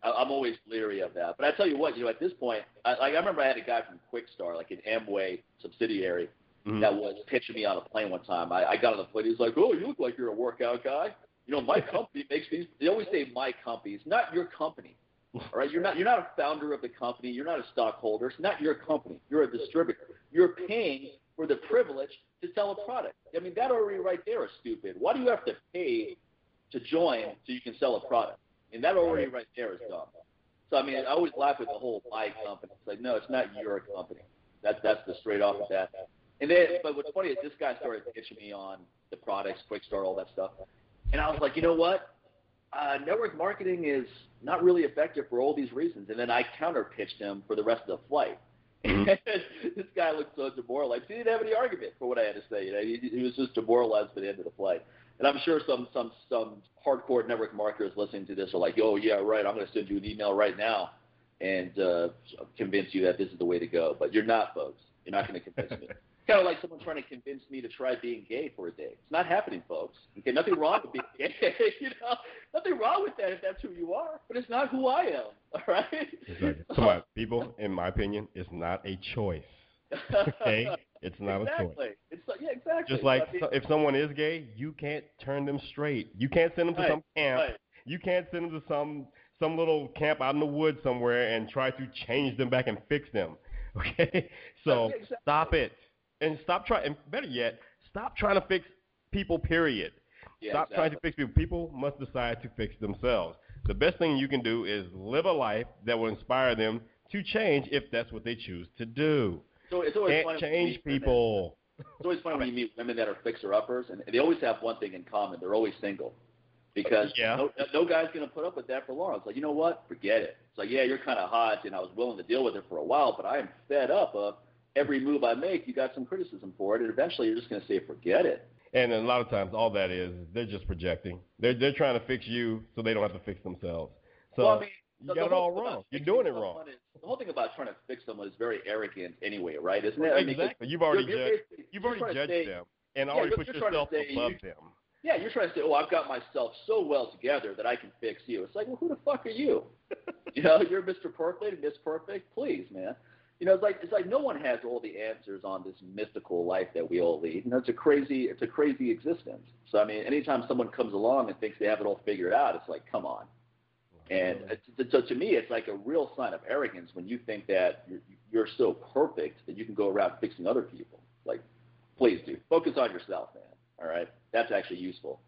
I, am always leery of that. But I tell you what, you know, at this point, I, like I remember I had a guy from Quixtar, like an Amway subsidiary, mm-hmm. that was pitching me on a plane one time. I, I got on the plane. He's like, "Oh, you look like you're a workout guy." You know, my company makes these. They always say my company. It's not your company. All right, you're not you're not a founder of the company. You're not a stockholder. It's not your company. You're a distributor. You're paying for the privilege to sell a product. I mean, that already right there is stupid. Why do you have to pay to join so you can sell a product? And that already right there is dumb. So I mean, I always laugh at the whole my company. It's like, no, it's not your company. That's that's the straight off of that. And then, but what's funny is this guy started pitching me on the products, Quixtar, all that stuff, and I was like, you know what? Uh, network marketing is not really effective for all these reasons. And then I counter pitched him for the rest of the flight. Mm-hmm. this guy looked so demoralized. He didn't have any argument for what I had to say. You know, he, he was just demoralized by the end of the flight. And I'm sure some some some hardcore network marketers listening to this are like, "Oh yeah, right. I'm going to send you an email right now and uh, convince you that this is the way to go." But you're not, folks. You're not going to convince me. kind of like someone trying to convince me to try being gay for a day. It's not happening, folks. Okay, nothing wrong with being gay. you know, nothing wrong with that if that's who you are. But it's not who I am. All right. Exactly. So, people, in my opinion, it's not a choice. Okay, it's not exactly. a choice. It's yeah, exactly. Just like I mean, if someone is gay, you can't turn them straight. You can't send them to right, some camp. Right. You can't send them to some some little camp out in the woods somewhere and try to change them back and fix them. Okay, so exactly. stop it and stop trying. And better yet, stop trying to fix people. Period. Yeah, stop exactly. trying to fix people. People must decide to fix themselves. The best thing you can do is live a life that will inspire them to change if that's what they choose to do. So it's always Can't change when you meet people. It's always funny when you meet women that are fixer uppers, and they always have one thing in common: they're always single. Because uh, Yeah. no, no guy's gonna put up with that for long. It's like you know what? Forget it. It's like yeah, you're kind of hot, and I was willing to deal with it for a while, but I am fed up of every move I make. You got some criticism for it, and eventually you're just gonna say forget it. And a lot of times, all that is they're just projecting. They're they're trying to fix you so they don't have to fix themselves. So well, I mean, you the, got it all wrong. You're doing it wrong. Is, the whole thing about trying to fix someone is very arrogant anyway, right? Isn't it? I mean, exactly. You've already you're, you're judged. basically- You've already judged say- them and Yeah, already you're- put trying to yourself say above you- them. Yeah, you're trying to say, oh, I've got myself so well together that I can fix you. It's like, well, who the fuck are you? you know, you're Mr. Perfect, Miss Perfect. Please, man. You know, it's like it's like no one has all the answers on this mystical life that we all lead. You know, it's a crazy it's a crazy existence. So I mean, anytime someone comes along and thinks they have it all figured out, it's like, come on. And it's, so to me, it's like a real sign of arrogance when you think that you're, you're so perfect that you can go around fixing other people. Like, please, do focus on yourself, man. All right, that's actually useful.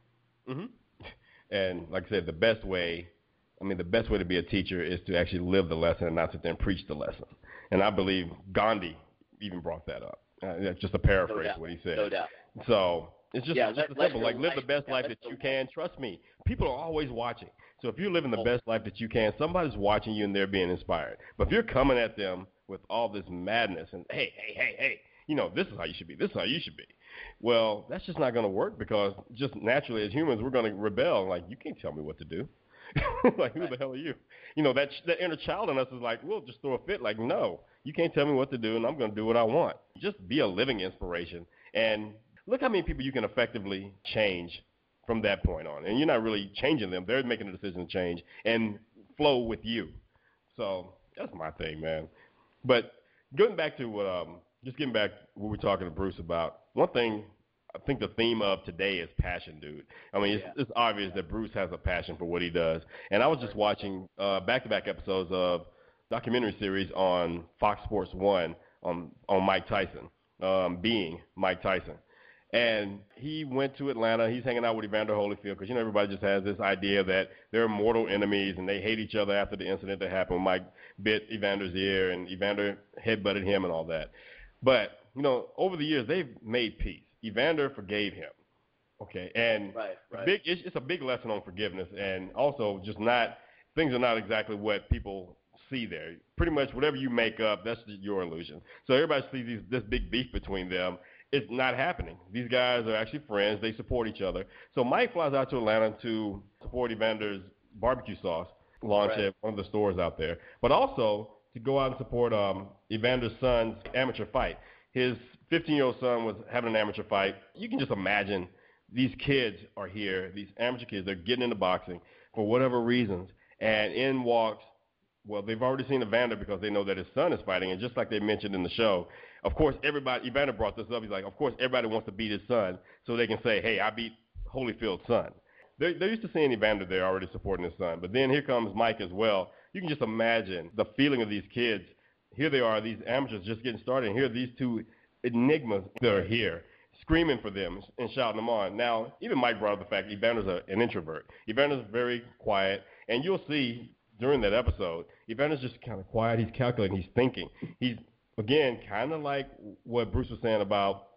hmm And like I said, the best way, I mean, the best way to be a teacher is to actually live the lesson and not sit there and preach the lesson. And I believe Gandhi even brought that up. Uh, that's just a paraphrase doubt. what he said. No doubt. So it's just, Yeah, just let simple. Like live the best yeah, life that you can. Trust me, people are always watching. So if you're living the Oh. best life that you can, somebody's watching you and they're being inspired. But if you're coming at them with all this madness and hey, hey, hey, hey, you know, this is how you should be. This is how you should be. Well, that's just not going to work because just naturally as humans, we're going to rebel. Like you can't tell me what to do. like who the hell are you? You know that that inner child in us is like, we'll just throw a fit. Like no, you can't tell me what to do, and I'm going to do what I want. Just be a living inspiration, and look how many people you can effectively change from that point on. And you're not really changing them; they're making a decision to change and flow with you. So that's my thing, man. But going back to what, um, just getting back what we were talking to Bruce about. One thing I think the theme of today is passion, dude. I mean, it's, Yeah. it's obvious that Bruce has a passion for what he does. And I was just watching uh, back-to-back episodes of documentary series on Fox Sports One on on Mike Tyson, um, being Mike Tyson. And he went to Atlanta. He's hanging out with Evander Holyfield because you know everybody just has this idea that they're mortal enemies and they hate each other after the incident that happened. when Mike bit Evander's ear and Evander headbutted him and all that. But you know, over the years they've made peace. Evander forgave him. Okay, and Right, right. big it's, it's a big lesson on forgiveness and also just not things are not exactly what people see there. Pretty much whatever you make up, that's your illusion. So everybody sees these, this big beef between them. It's not happening. These guys are actually friends. They support each other. So Mike flies out to Atlanta to support Evander's barbecue sauce launch Right. at one of the stores out there, but also to go out and support um, Evander's son's amateur fight. His 15-year-old son was having an amateur fight. You can just imagine these kids are here, these amateur kids, they're getting into boxing for whatever reasons, and in walks. Well, they've already seen Evander because they know that his son is fighting, and just like they mentioned in the show, of course, everybody. Evander brought this up. He's like, of course, everybody wants to beat his son, so they can say, "Hey, I beat Holyfield's son." They're, they're used to seeing Evander there already supporting his son, but then here comes Mike as well. You can just imagine the feeling of these kids. Here they are, these amateurs just getting started, and here are these two enigmas that are here screaming for them and shouting them on. Now, even Mike brought up the fact Evander's a, an introvert. Evander's very quiet, and you'll see during that episode, Evander's just kind of quiet. He's calculating. He's thinking. He's again kind of like what Bruce was saying about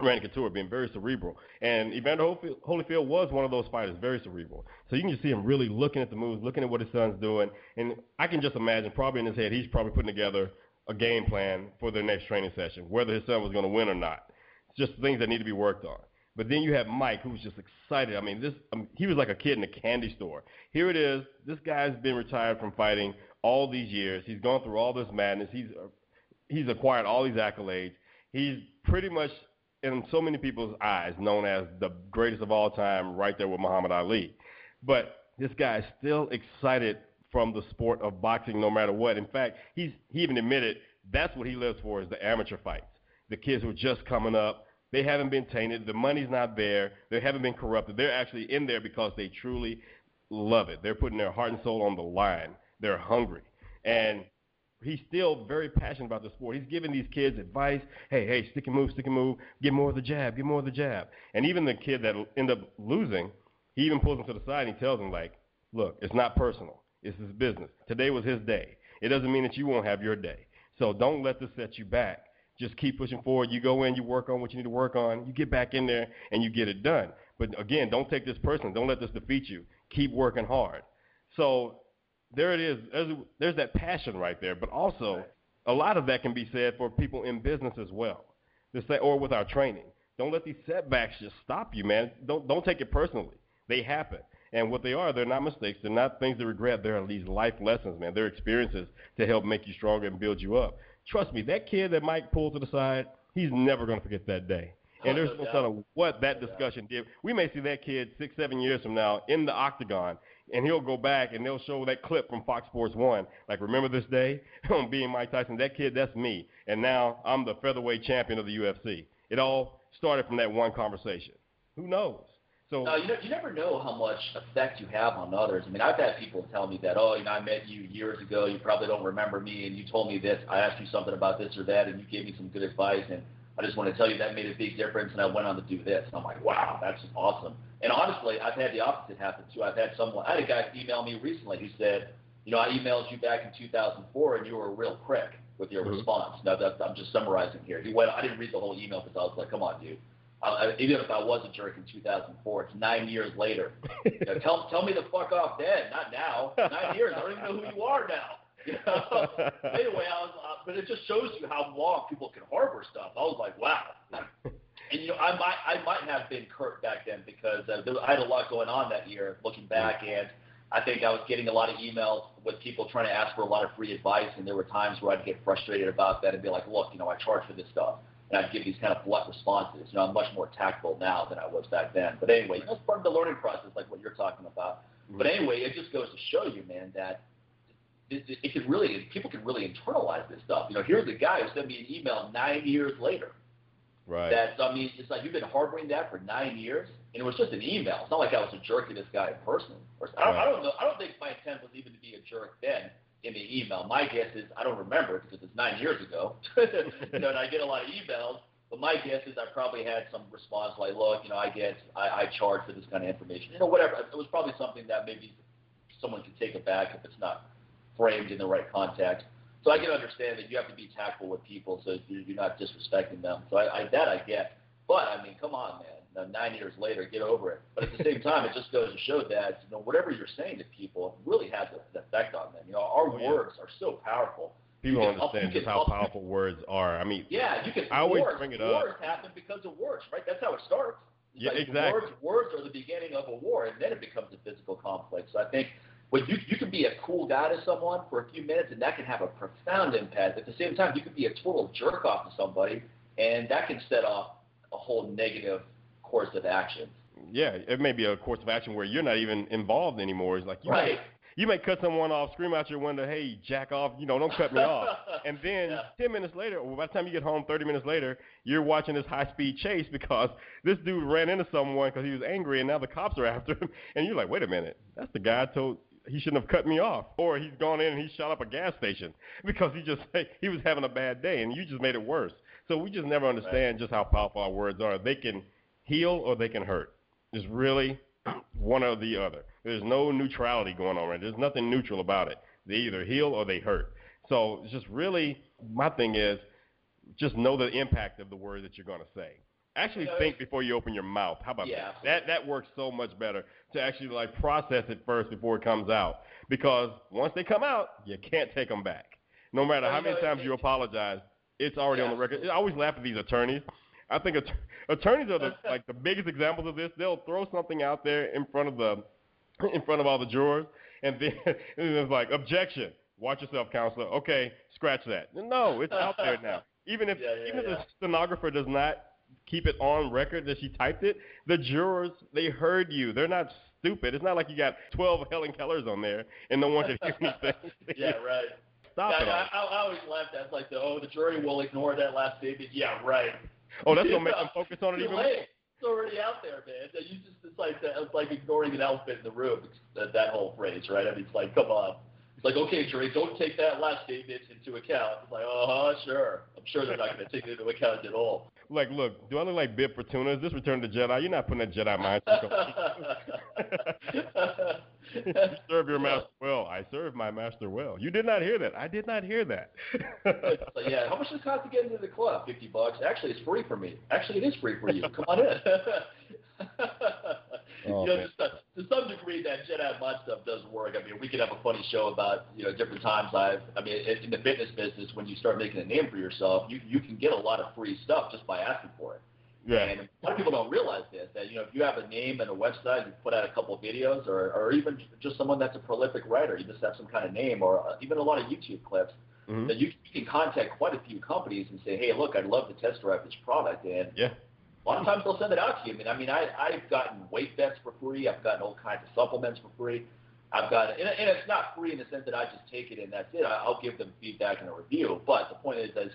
Randy Couture being very cerebral. And Evander Holyfield was one of those fighters, very cerebral. So you can just see him really looking at the moves, looking at what his son's doing. And I can just imagine, probably in his head, he's probably putting together a game plan for their next training session, whether his son was going to win or not. It's just things that need to be worked on. But then you have Mike, who's just excited. I mean, this um, he was like a kid in a candy store. Here it is. This guy's been retired from fighting all these years. He's gone through all this madness. He's he's acquired all these accolades. He's pretty much, in so many people's eyes, known as the greatest of all time, right there with Muhammad Ali. But this guy is still excited from the sport of boxing, no matter what. In fact, he's he even admitted that's what he lives for is the amateur fights. The kids who are just coming up, they haven't been tainted. The money's not there. They haven't been corrupted. They're actually in there because they truly love it. They're putting their heart and soul on the line. They're hungry. And he's still very passionate about the sport. He's giving these kids advice. Hey, hey, stick and move, stick and move. Get more of the jab. Get more of the jab. And even the kid that end up losing, he even pulls him to the side and he tells him like, look, it's not personal. It's his business. Today was his day. It doesn't mean that you won't have your day. So don't let this set you back just keep pushing forward. You go in, you work on what you need to work on, you get back in there, and you get it done. But again, don't take this personally. Don't let this defeat you. Keep working hard. So there it is. There's, there's that passion right there. But also, a lot of that can be said for people in business as well. To say, or with our training. Don't let these setbacks just stop you, man. Don't don't take it personally. They happen. And what they are, they're not mistakes. They're not things to regret. They're these life lessons, man. They're experiences to help make you stronger and build you up. Trust me, that kid that Mike pulled to the side, he's never going to forget that day. Oh, and there's no telling what that discussion did. We may see that kid six, seven years from now in the octagon, and he'll go back and they'll show that clip from Fox Sports One. Like, remember this day on being Mike Tyson? That kid, that's me. And now I'm the featherweight champion of the UFC. It all started from that one conversation. Who knows? So no, you know, you never know how much effect you have on others. I mean, I've had people tell me that, oh, you know, I met you years ago. You probably don't remember me, and you told me this. I asked you something about this or that, and you gave me some good advice, and I just want to tell you that made a big difference, and I went on to do this. And I'm like, wow, that's awesome. And honestly, I've had the opposite happen too. I've had someone, I had a guy email me recently who said, you know, I emailed you back in 2004, and you were a real prick with your mm-hmm. response. Now, that, I'm just summarizing here. He went, I didn't read the whole email because I was like, come on, dude uh, even if I was a jerk in 2004, it's nine years later. You know, tell tell me the fuck off then, not now. Nine years, I don't even know who you are now. You know? anyway, I was, uh, but it just shows you how long people can harbor stuff. I was like, wow. And you know, I might I might have been curt back then because uh, there, I had a lot going on that year. Looking back, and I think I was getting a lot of emails with people trying to ask for a lot of free advice, and there were times where I'd get frustrated about that and be like, look, you know, I charge for this stuff and I'd give these kind of blunt responses. You know, I'm much more tactful now than I was back then. But anyway, that's part of the learning process, like what you're talking about. Mm-hmm. But anyway, it just goes to show you, man, that it, it, it can really, people can really internalize this stuff. You know, here's a guy who sent me an email nine years later. Right. That I mean, it's like you've been harboring that for nine years, and it was just an email. It's not like I was a jerk to this guy in person. I don't, right. I don't know. I don't think my intent was even to be a jerk then in the email. My guess is I don't remember because it's nine years ago. you know, and I get a lot of emails. But my guess is I probably had some response like, look, you know, I get, I, I charge for this kind of information. You know, whatever. It was probably something that maybe someone could take it back if it's not framed in the right context. So I can understand that you have to be tactful with people so you're not disrespecting them. So I, I that I get. But I mean, come on, man nine years later, get over it. But at the same time, it just goes to show that you know whatever you're saying to people really has an effect on them. You know, our oh, words are so powerful. People don't understand just how powerful words are. I mean, yeah, you can. I always wars, bring it up. Wars happen because of words, right? That's how it starts. It's yeah, like exactly. Words, words are the beginning of a war, and then it becomes a physical conflict. So I think when you you can be a cool guy to someone for a few minutes, and that can have a profound impact. At the same time, you can be a total jerk off to somebody, and that can set off a whole negative course of action. Yeah, it may be a course of action where you're not even involved anymore. It's like you right. you may cut someone off, scream out your window, "Hey, jack off!" You know, don't cut me off. And then Yeah. ten minutes later, or by the time you get home, thirty minutes later, you're watching this high-speed chase because this dude ran into someone because he was angry, and now the cops are after him. And you're like, "Wait a minute, that's the guy I told." He shouldn't have cut me off, or he's gone in and he shot up a gas station because he just he was having a bad day, and you just made it worse. So we just never understand just how powerful our words are. They can heal or they can hurt. It's really one or the other. There's no neutrality going on right. There's nothing neutral about it. They either heal or they hurt. So it's just really my thing is just know the impact of the word that you're going to say. Actually think before you open your mouth. How about Yeah, that? That that works so much better to actually like process it first before it comes out. Because once they come out, you can't take them back. No matter Well, how many know, times it- you apologize, it's already on the record. I always laugh at these attorneys. I think att- attorneys are the like the biggest examples of this. They'll throw something out there in front of the in front of all the jurors, and then and it's like objection. Watch yourself, counselor. Okay, scratch that. No, it's out there now. Even if Yeah, yeah, even if yeah. the stenographer does not keep it on record that she typed it, the jurors they heard you. They're not stupid. It's not like you got 12 Helen Kellers on there and no one can hear anything. yeah, right. Stop yeah, it. I. I, I always laugh. at like the oh, the jury will ignore that last statement. Yeah, right. Oh, that's gonna make them focus on it even more. It's already out there, man. That You just it's like that, it's like ignoring an elephant in the room. That, that whole phrase, right? I mean, it's like, come on. It's like, okay, jury, don't take that last statement into account. It's like, uh huh, sure. I'm sure they're not going to take it into account at all. Like, look, do I look like Bib Fortuna? Is this Return to Jedi? You're not putting that Jedi mindset on. you serve your master well. I serve my master well. You did not hear that. I did not hear that. Yeah, how much does it cost to get into the club? Fifty bucks. Actually, it's free for me. Actually, it is free for you. Come on in. Oh, you know, just, uh, to some degree, that Jedi mod stuff does work. I mean, we could have a funny show about you know different times I've. I mean, in the fitness business, when you start making a name for yourself, you you can get a lot of free stuff just by asking for it. yeah. And a lot of people don't realize this, that, you know, if you have a name and a website, and you put out a couple of videos, or, or even just someone that's a prolific writer, you just have some kind of name, or uh, even a lot of YouTube clips, Mhm. that you, you can contact quite a few companies and say, hey, look, I'd love to test drive this product. And Yeah. A lot of times they'll send it out to you. I mean, I mean, I, I've gotten weight vests for free. I've gotten all kinds of supplements for free. I've got, and, and it's not free in the sense that I just take it and that's it. I, I'll give them feedback and a review. But the point is, is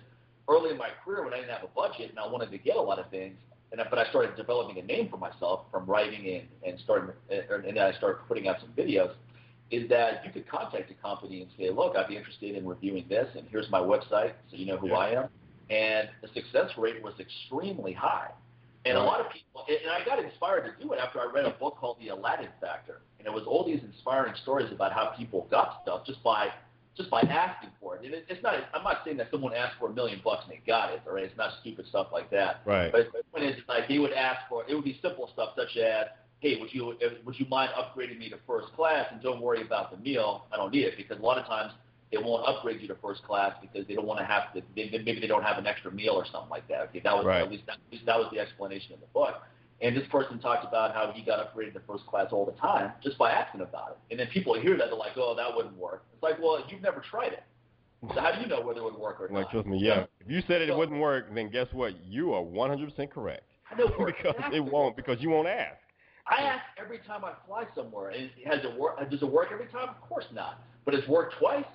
early in my career when I didn't have a budget and I wanted to get a lot of things, and I, but I started developing a name for myself from writing and and starting, and then I started putting out some videos. Is that you could contact a company and say, look, I'd be interested in reviewing this, and here's my website, so you know who Yeah. I am. And the success rate was extremely high. And a lot of people, and I got inspired to do it after I read a book called The Aladdin Factor, and it was all these inspiring stories about how people got stuff just by just by asking for it. And it, it's not, I'm not saying that someone asked for a million bucks and they got it, all right? It's not stupid stuff like that. Right. But the point is, like, they would ask for, it would be simple stuff such as, hey, would you would you mind upgrading me to first class? And don't worry about the meal. I don't need it because a lot of times they won't upgrade you to first class because they don't want to have to. They, maybe they don't have an extra meal or something like that. Okay, that was Right. at least that, at least that was the explanation in the book. And this person talked about how he got upgraded to first class all the time just by asking about it. And then people hear that they're like, oh, that wouldn't work. It's like, well, you've never tried it. So how do you know whether it would work or Like, not? trust me, yeah. If you said it So- wouldn't work, then guess what? You are 100% correct. I know because fact it won't, because you won't ask. I ask every time I fly somewhere, has it work? Does it work every time? Of course not. But it's worked twice,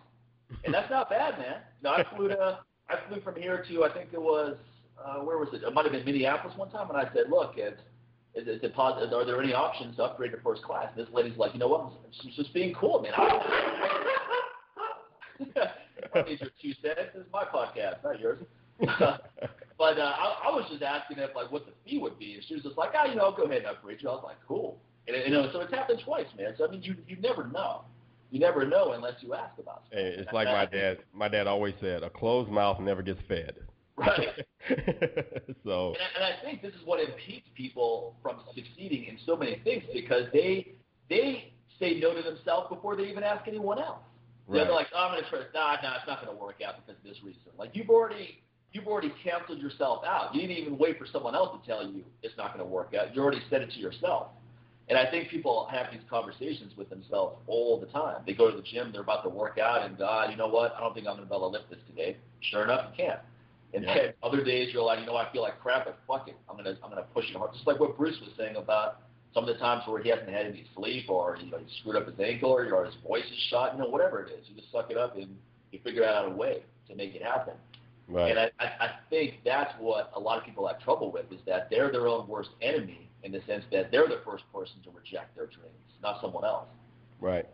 and that's not bad, man. No, I flew to, I flew from here to, I think it was, uh, where was it? It might have been Minneapolis one time, and I said, look, it's, is is it positive, are there any options to upgrade to first class? And this lady's like, you know what? She's just being cool, man. These are two cents. This is my podcast, not yours. But uh, I, I was just asking if like what the fee would be, and she was just like, "Ah, you know, go ahead and upgrade you." I was like, "Cool." And you know, so it's happened twice, man. So I mean, you you never know. You never know unless you ask about it. Hey, it's like my dad. My dad always said, "A closed mouth never gets fed." Right. so And, I- and I think this is what impedes people from succeeding in so many things because they they say no to themselves before they even ask anyone else. You know, right, they're like, oh, I'm going to try. Nah, nah, it's not going to work out because of this reason. Like you've already you've already canceled yourself out. You didn't even wait for someone else to tell you it's not going to work out. You already said it to yourself. And I think people have these conversations with themselves all the time. They go to the gym, they're about to work out, and God, you know what? I don't think I'm going to be able to lift this today. Sure enough, you can't. And Yeah. then other days you're like, you know, I feel like crap, but fuck it, I'm gonna I'm gonna push it hard. Just like what Bruce was saying about some of the times where he hasn't had any sleep or you know, he screwed up his ankle or, or his voice is shot, you know, whatever it is. You just suck it up and you figure out a way to make it happen. Right. And I, I, I think that's what a lot of people have trouble with is that they're their own worst enemy in the sense that they're the first person to reject their dreams, not someone else. Right.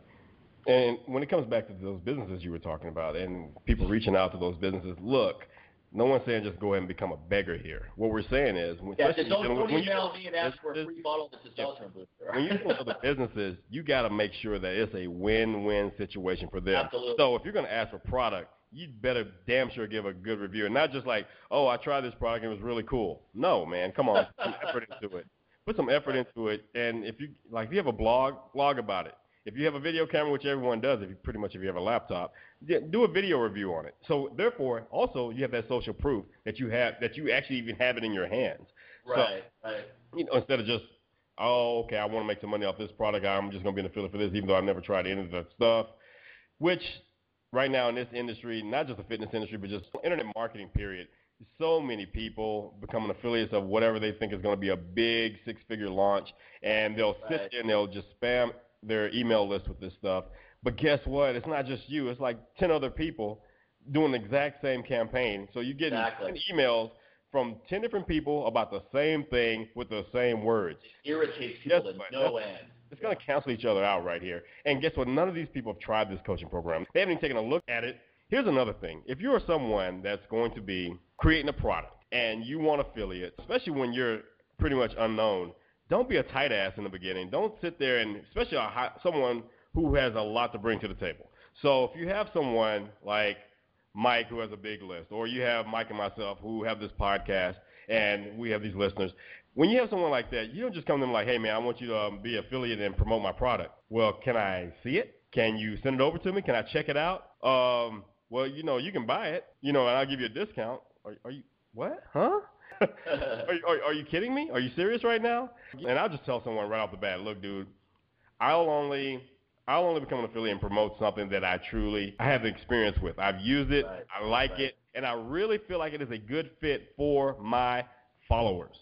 And when it comes back to those businesses you were talking about and people reaching out to those businesses, look, no one's saying just go ahead and become a beggar here. What we're saying is, when, yeah, just don't, don't email me and ask for a free bottle of testosterone booster. when you go to the businesses, you got to make sure that it's a win-win situation for them. Absolutely. So if you're going to ask for product, you'd better damn sure give a good review and not just like, oh, I tried this product and it was really cool. No, man, come on, put effort into it. Put some effort into it, and if you like, if you have a blog, blog about it. If you have a video camera, which everyone does, if you pretty much if you have a laptop, do a video review on it. So therefore, also you have that social proof that you have that you actually even have it in your hands. Right. So, right. You know, instead of just oh, okay, I want to make some money off this product. I'm just going to be in the field for this, even though I've never tried any of that stuff. Which right now in this industry, not just the fitness industry, but just internet marketing period, so many people becoming affiliates of whatever they think is going to be a big six-figure launch, and they'll sit right. there and they'll just spam their email list with this stuff. But guess what? It's not just you. It's like 10 other people doing the exact same campaign. So you get exactly. 10 emails from 10 different people about the same thing with the same words. It irritates people to no end. It's going to cancel each other out right here. And guess what? None of these people have tried this coaching program. They haven't even taken a look at it. Here's another thing. If you're someone that's going to be creating a product and you want affiliates, especially when you're pretty much unknown, don't be a tight ass in the beginning. Don't sit there and, especially a, someone who has a lot to bring to the table. So if you have someone like Mike who has a big list, or you have Mike and myself who have this podcast and we have these listeners, when you have someone like that, you don't just come to them like, hey man, I want you to um, be affiliate and promote my product. Well, can I see it? Can you send it over to me? Can I check it out? Um, well, you know, you can buy it, you know, and I'll give you a discount. Are, are you what? Huh? are, are, are you kidding me? Are you serious right now? And I'll just tell someone right off the bat, look, dude, I'll only I'll only become an affiliate and promote something that I truly I have experience with. I've used it, right. I like right. it, and I really feel like it is a good fit for my followers.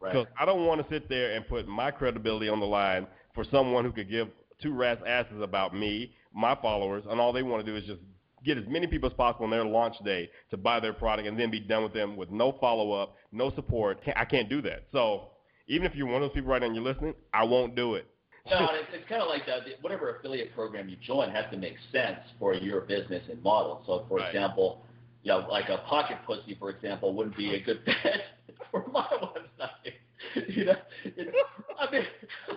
Right. Because I don't want to sit there and put my credibility on the line for someone who could give two rat's asses about me, my followers, and all they want to do is just get as many people as possible on their launch day to buy their product and then be done with them with no follow up, no support. I can't do that. So even if you're one of those people right now and you're listening, I won't do it. No, it's, it's kind of like that. Whatever affiliate program you join has to make sense for your business and model. So, for right. example, you know, like a pocket pussy, for example, wouldn't be a good fit for my website. You know, it's, I mean,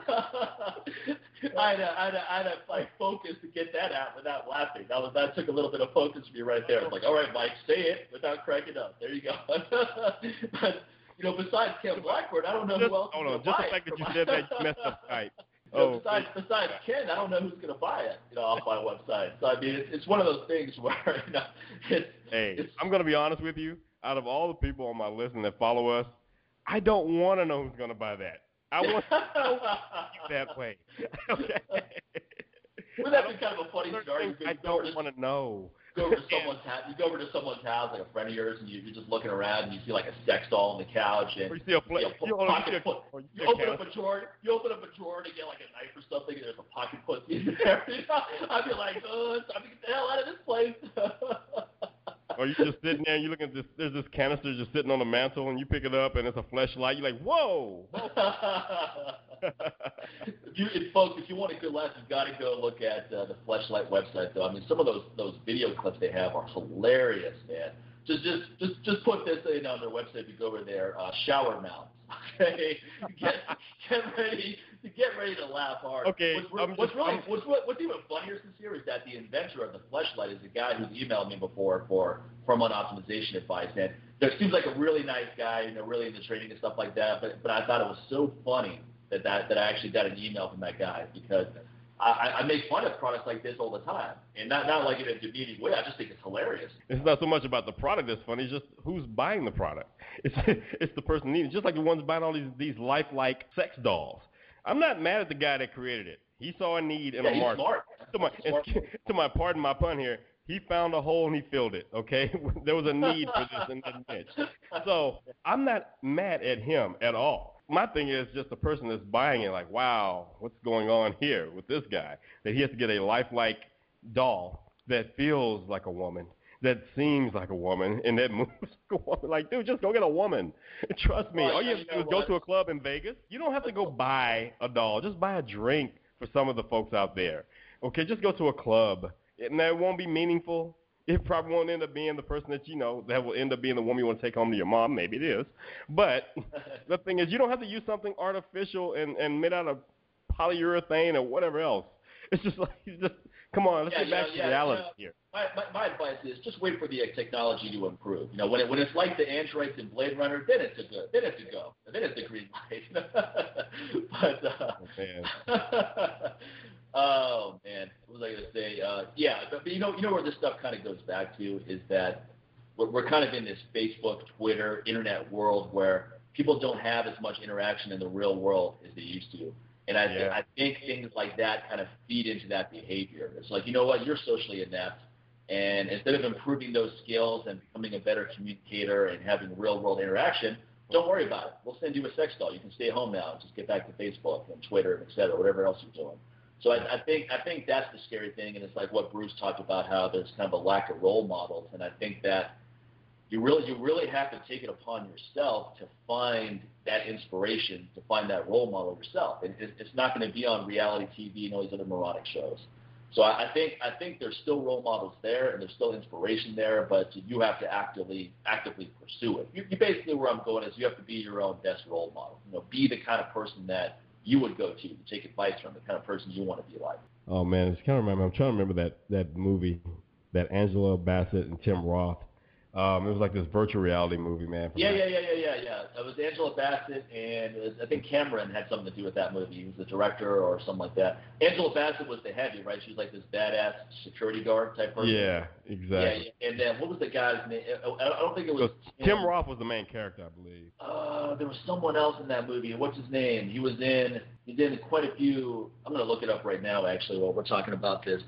I had to, I had to, I had to like focus to get that out without laughing. That was that took a little bit of focus for me right there. I was like, all right, Mike, say it without cracking up. There you go. but you know, besides Ken Blackburn, I don't know just, who else. Hold on, just the fact that you said that you messed up Skype. You know, oh, besides, besides Ken, I don't know who's going to buy it, you know, off my website. So I mean, it's, it's one of those things where you know, it's. Hey, it's, I'm going to be honest with you. Out of all the people on my list and that follow us, I don't want to know who's going to buy that. I want to know that way. okay. Wouldn't that be kind of a funny story? I don't want to know go over to someone's house. You go over to someone's house, like a friend of yours, and you, you're just looking around, and you see like a sex doll on the couch, and or you see a, pla- you, know, you, pocket put, you open up a drawer, you open up a drawer to get like a knife or something, and there's a pocket pussy in there. I'd be like, oh, it's time to get the hell out of this place. Or you just sitting there and you look at this. There's this canister just sitting on the mantle, and you pick it up, and it's a Fleshlight. You're like, whoa. you, if, folks, if you want a good laugh, you've got to go look at uh, the Fleshlight website. Though I mean, some of those those video clips they have are hilarious, man. Just just just just put this in on their website. If you go over there, uh, shower mounts. Okay, get get ready get ready to laugh hard. Okay, what's, what's really what's, what's even funnier since here is that the inventor of the Fleshlight is a guy who's emailed me before for hormone optimization advice, and there seems like a really nice guy, you know, really into training and stuff like that. But but I thought it was so funny that, that, that I actually got an email from that guy because I, I make fun of products like this all the time, and not not like in a demeaning way. I just think it's hilarious. It's not so much about the product that's funny; it's just who's buying the product. It's it's the person needing. Just like the ones buying all these these lifelike sex dolls. I'm not mad at the guy that created it. He saw a need in yeah, a market. Smart. To my, to my pardon my pun here, he found a hole and he filled it. Okay, there was a need for this in the niche. So I'm not mad at him at all. my thing is just the person that's buying it, like, wow, what's going on here with this guy? That he has to get a lifelike doll that feels like a woman, that seems like a woman, and that moves like a woman. Like, dude, just go get a woman. Trust me. Well, All you have to do is go to a club in Vegas. You don't have to go buy a doll. Just buy a drink for some of the folks out there. Okay, just go to a club, and that won't be meaningful. It probably won't end up being the person that you know that will end up being the woman you want to take home to your mom. Maybe it is, but the thing is, you don't have to use something artificial and and made out of polyurethane or whatever else. It's just like you just come on, let's Yeah, get back yeah, to reality yeah. here. My, my, my advice is just wait for the uh, technology to improve. You know, when it, when it's like the androids in Blade Runner, then it's a good, then it's a go, then it's a green light. but uh, Oh, man. oh man, what was I going to say? Uh, yeah, but, but you know, you know where this stuff kind of goes back to is that we're, we're kind of in this Facebook, Twitter, internet world where people don't have as much interaction in the real world as they used to. And I, Yeah. I think things like that kind of feed into that behavior. It's like, you know what, you're socially inept. And instead of improving those skills and becoming a better communicator and having real world interaction, don't worry about it. We'll send you a sex doll. You can stay home now and just get back to Facebook and Twitter and et cetera, whatever else you're doing. So I, I think I think that's the scary thing, and it's like what Bruce talked about, how there's kind of a lack of role models, and I think that you really you really have to take it upon yourself to find that inspiration, to find that role model yourself, and it, it's not going to be on reality TV and all these other moronic shows. So I, I think I think there's still role models there, and there's still inspiration there, but you have to actively actively pursue it. You, you basically where I'm going is you have to be your own best role model. You know, be the kind of person that you would go to to take advice from, the kind of person you want to be like. Oh man, I just can't remember. I'm trying to remember that that movie, that Angela Bassett and Tim Roth. Um, it was like this virtual reality movie, man. Yeah, yeah, yeah, yeah, yeah, yeah. It was Angela Bassett, and was, I think Cameron had something to do with that movie. He was the director or something like that. Angela Bassett was the heavy, right? She was like this badass security guard type person. Yeah, exactly. yeah. And then what was the guy's name? I I don't think it was. So Tim Roth was the main character, I believe. Uh, there was someone else in that movie. What's his name? He was in. He's in quite a few. I'm gonna look it up right now. Actually, while we're talking about this.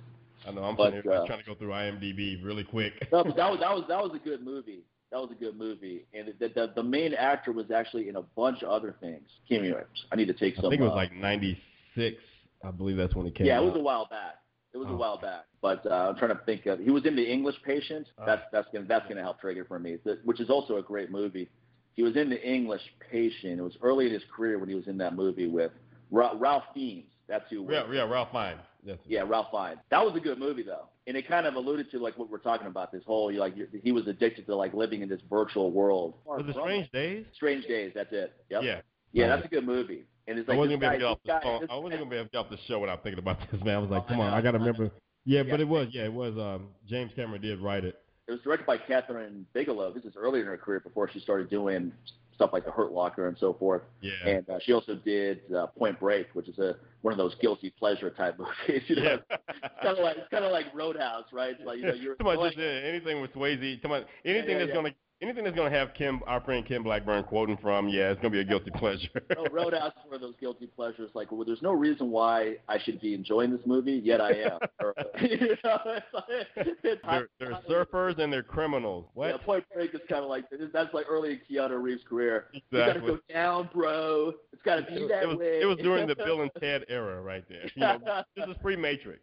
I know I'm But, uh, trying to go through IMDb really quick. No, but that was that was that was a good movie. That was a good movie, and the the, the main actor was actually in a bunch of other things. Me I need to take some. I think it was uh, like '96. I believe that's when it came yeah, out. it was a while back. It was Oh. a while back, but uh, I'm trying to think of. He was in the English Patient. Oh. That's that's gonna that's gonna help trigger for me, which is also a great movie. He was in the English Patient. It was early in his career when he was in that movie with Ra- Ralph Fiennes. That's who. yeah, yeah, Ralph Fiennes. Yes. Yeah, Ralph Fiennes. That was a good movie though, and it kind of alluded to like what we're talking about. This whole like you're- he was addicted to like living in this virtual world. Was it Strange Days? Strange Days. That's it. Yep. Yeah. Yeah, that's a good movie. And it's like I like wasn't gonna be able to get off the guy- this I wasn't gonna be able to get off the show without thinking about this, man. I was like, Oh, come on, I gotta remember. Yeah, but it was, yeah, it was. Um, James Cameron did write it. It was directed by Kathryn Bigelow. This is earlier in her career before she started doing stuff like The Hurt Locker and so forth. Yeah. And uh, she also did uh, Point Break, which is a one of those guilty pleasure type movies. You know, yeah. it's kind of like it's kind of like Roadhouse, right? It's like you know, you're Come on, like, just uh, anything with Swayze. Come on, anything yeah, that's yeah. gonna anything that's gonna have Kim, our friend Kim Blackburn, quoting from. Yeah, it's gonna be a guilty pleasure. no, Roadhouse is one of those guilty pleasures. Like, well, there's no reason why I should be enjoying this movie, yet I am. You know, it's like, it's they're, they're surfers and they're criminals. What? Yeah, Point Break is kind of like that's like early in Keanu Reeves' career. You got to Exactly. go down, bro. It's got to be It, that it was way. it was during the Bill and Ted era right there. You know, this is pre Matrix.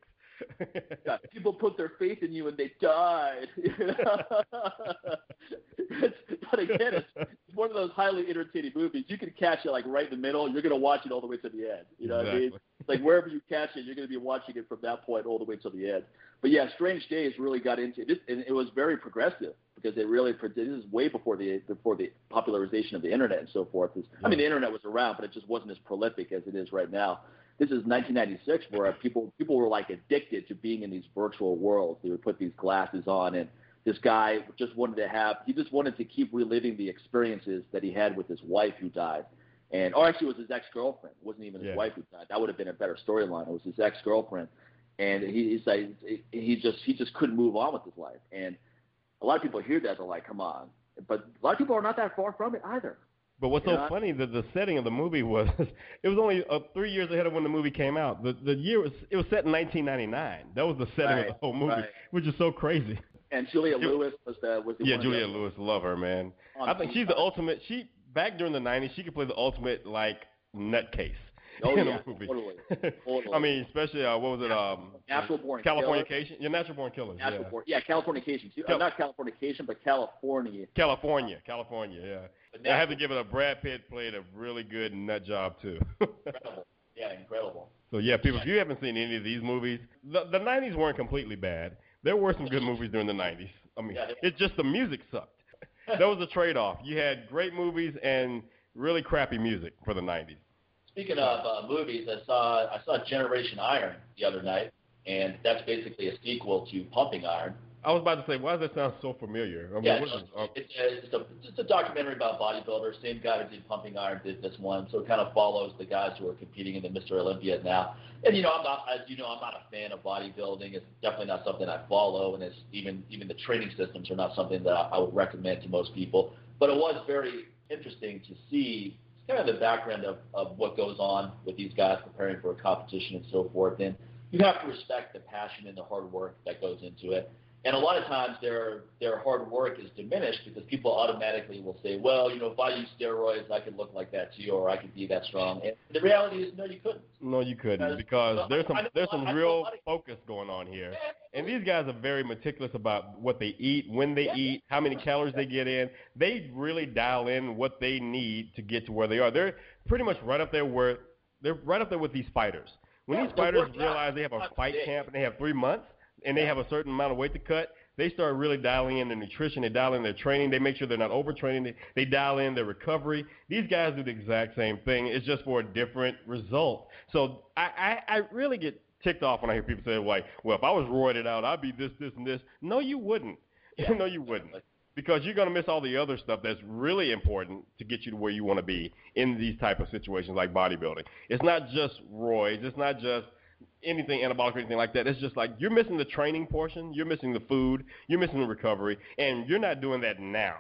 Yeah, people put their faith in you and they died. But again, it's, it's one of those highly entertaining movies. You can catch it like right in the middle. You're going to watch it all the way to the end. You know what I mean? Like wherever you catch it, you're going to be watching it from that point all the way to the end. But yeah, Strange Days really got into it, and it was very progressive because it really this is way before the before the popularization of the internet and so forth. It's- I mean, the internet was around, but it just wasn't as prolific as it is right now. This is 1996, where people people were like addicted to being in these virtual worlds. They would put these glasses on, and this guy just wanted to have he just wanted to keep reliving the experiences that he had with his wife who died. And or actually, it was his ex girlfriend. It wasn't even his Yeah. wife who died. That would have been a better storyline. It was his ex girlfriend, and he, he's like he just he just couldn't move on with his life. And a lot of people hear that they're like, come on. But a lot of people are not that far from it either. But what's Yeah. so funny that the setting of the movie was it was only uh, three years ahead of when the movie came out. The the year was it was set in 1999. That was the setting of the whole movie, right. which is so crazy. And Julia Ju- Lewis was the was the Yeah, Julia Lewis, love her man. I think she's the ultimate. She back during the '90s, she could play the ultimate like nutcase. Oh in yeah, a movie. totally. totally. I mean, especially uh, what was it? Um, Natural Born Californication. Yeah, Natural Born Killers. Natural yeah. Born. Yeah, Californication. too. Cal- uh, not Californication, but Kalifornia. Kalifornia, Kalifornia. Yeah. But I have to give it a Brad Pitt played a really good nut job too. incredible. Yeah, incredible. so yeah, people, if you haven't seen any of these movies, the the '90s weren't completely bad. There were some good movies during the '90s. I mean, Yeah, it's just the music sucked. that was a trade-off. You had great movies and really crappy music for the '90s. Speaking of uh, movies, I saw I saw Generation Iron the other night, and that's basically a sequel to Pumping Iron. I was about to say, why does that sound so familiar? I mean, Yeah, is, uh, it's, a, it's, a, it's a documentary about bodybuilders. Same guy who did Pumping Iron did this one, so it kind of follows the guys who are competing in the Mr. Olympia now. And you know, I'm not, as you know, I'm not a fan of bodybuilding. It's definitely not something I follow, and it's even even the training systems are not something that I, I would recommend to most people. But it was very interesting to see kind of the background of, of what goes on with these guys preparing for a competition and so forth. And you have to respect the passion and the hard work that goes into it. And a lot of times their their hard work is diminished because people automatically will say, well, you know, if I use steroids, I could look like that too, or I could be that strong. And the reality is, no, you couldn't. no, you couldn't Because- because there's some there's some I know a real focus going on here. And these guys are very meticulous about what they eat, when they Yeah. eat, how many calories they get in. They really dial in what they need to get to where they are. They're pretty much right up there where they're right up there with these fighters. When Yeah, these fighters realize they have a fight camp and they have three months and they have a certain amount of weight to cut, they start really dialing in their nutrition. They dial in their training. They make sure they're not overtraining. They, they dial in their recovery. These guys do the exact same thing. It's just for a different result. So I, I, I really get ticked off when I hear people say, like, well, if I was roided out, I'd be this, this, and this. No, you wouldn't. Yeah, no, you wouldn't. Because you're going to miss all the other stuff that's really important to get you to where you want to be in these type of situations like bodybuilding. It's not just roids. It's not just anything anabolic or anything like that. It's just like you're missing the training portion, you're missing the food, you're missing the recovery, and you're not doing that now.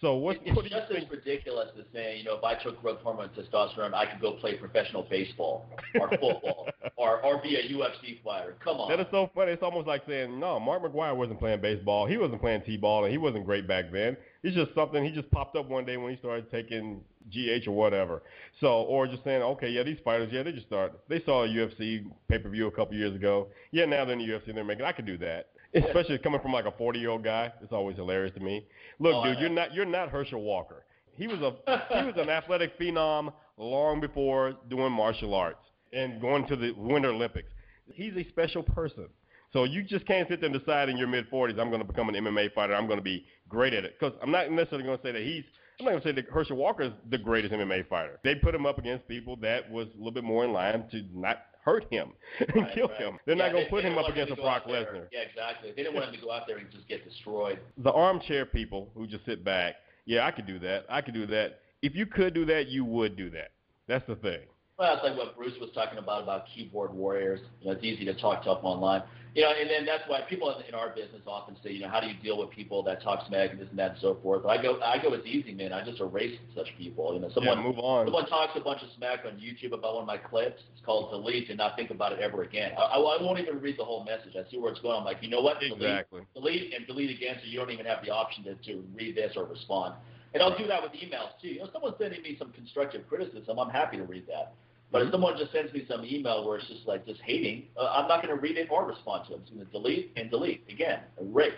So what, It's what do you just as ridiculous as saying, you know, if I took growth hormone testosterone, I could go play professional baseball or football or or be a UFC fighter. Come on. That is so funny. It's almost like saying, no, Mark McGwire wasn't playing baseball. He wasn't playing t-ball, and he wasn't great back then. It's just something he just popped up one day when he started taking GH or whatever. So, or just saying, okay, yeah, these fighters, yeah, they just start. They saw a UFC pay-per-view a couple years ago. Yeah, now they're in the UFC and they're making. I could do that. Especially coming from like a 40-year-old guy, it's always hilarious to me. Look, Oh, dude, you're not you're not Herschel Walker. He was a he was an athletic phenom long before doing martial arts and going to the Winter Olympics. He's a special person. So you just can't sit there and decide in your mid 40s, I'm going to become an MMA fighter. I'm going to be great at it. Because I'm not necessarily going to say that he's. I'm not going to say that Herschel Walker is the greatest MMA fighter. They put him up against people that was a little bit more in line to not hurt him and Right, kill right. him. They're Yeah, not going to put him up against a Brock Lesnar. Yeah, exactly. They didn't want him to go out there and just get destroyed. The armchair people who just sit back, yeah, I could do that. I could do that. If you could do that, you would do that. That's the thing. Well, that's like what Bruce was talking about about keyboard warriors. You know, it's easy to talk tough online. You know, and then that's why people in, in our business often say, you know, how do you deal with people that talk smack and this and that and so forth. But I go, I go, it's easy, man. I just erase such people. You know, someone yeah, move on. someone talks a bunch of smack on YouTube about one of my clips. It's called delete and not think about it ever again. I, I, I won't even read the whole message. I see where it's going. I'm like, you know what? Delete, Exactly. delete and delete again, so you don't even have the option to, to read this or respond. And I'll do that with emails too. You know, someone's sending me some constructive criticism. I'm happy to read that. But if someone just sends me some email where it's just like just hating, uh, I'm not going to read it or respond to it. I'm just going to delete and delete again, erase.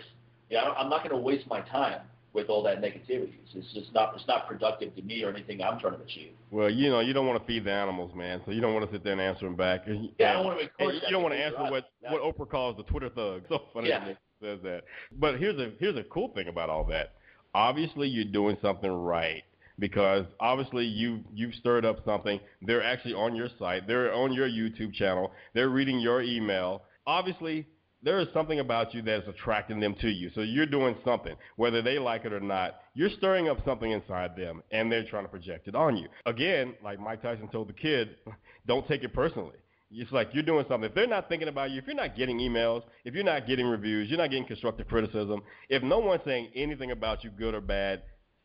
Yeah, I don't, I'm not going to waste my time with all that negativity. It's, just not it's not productive to me or anything I'm trying to achieve. Well, you know, you don't want to feed the animals, man. So you don't want to sit there and answer them back. And, Yeah, I don't want to encourage you don't want to answer what either. what Oprah calls the Twitter thug. So funny Yeah. Nick says that. But here's a here's a cool thing about all that. Obviously, you're doing something right because obviously you you've stirred up something. They're actually on your site. They're on your YouTube channel. They're reading your email. Obviously, there is something about you that's attracting them to you. So you're doing something, whether they like it or not. You're stirring up something inside them, and they're trying to project it on you. Again, like Mike Tyson told the kid, don't take it personally. It's like you're doing something. If they're not thinking about you, if you're not getting emails, if you're not getting reviews, you're not getting constructive criticism, if no one's saying anything about you, good or bad,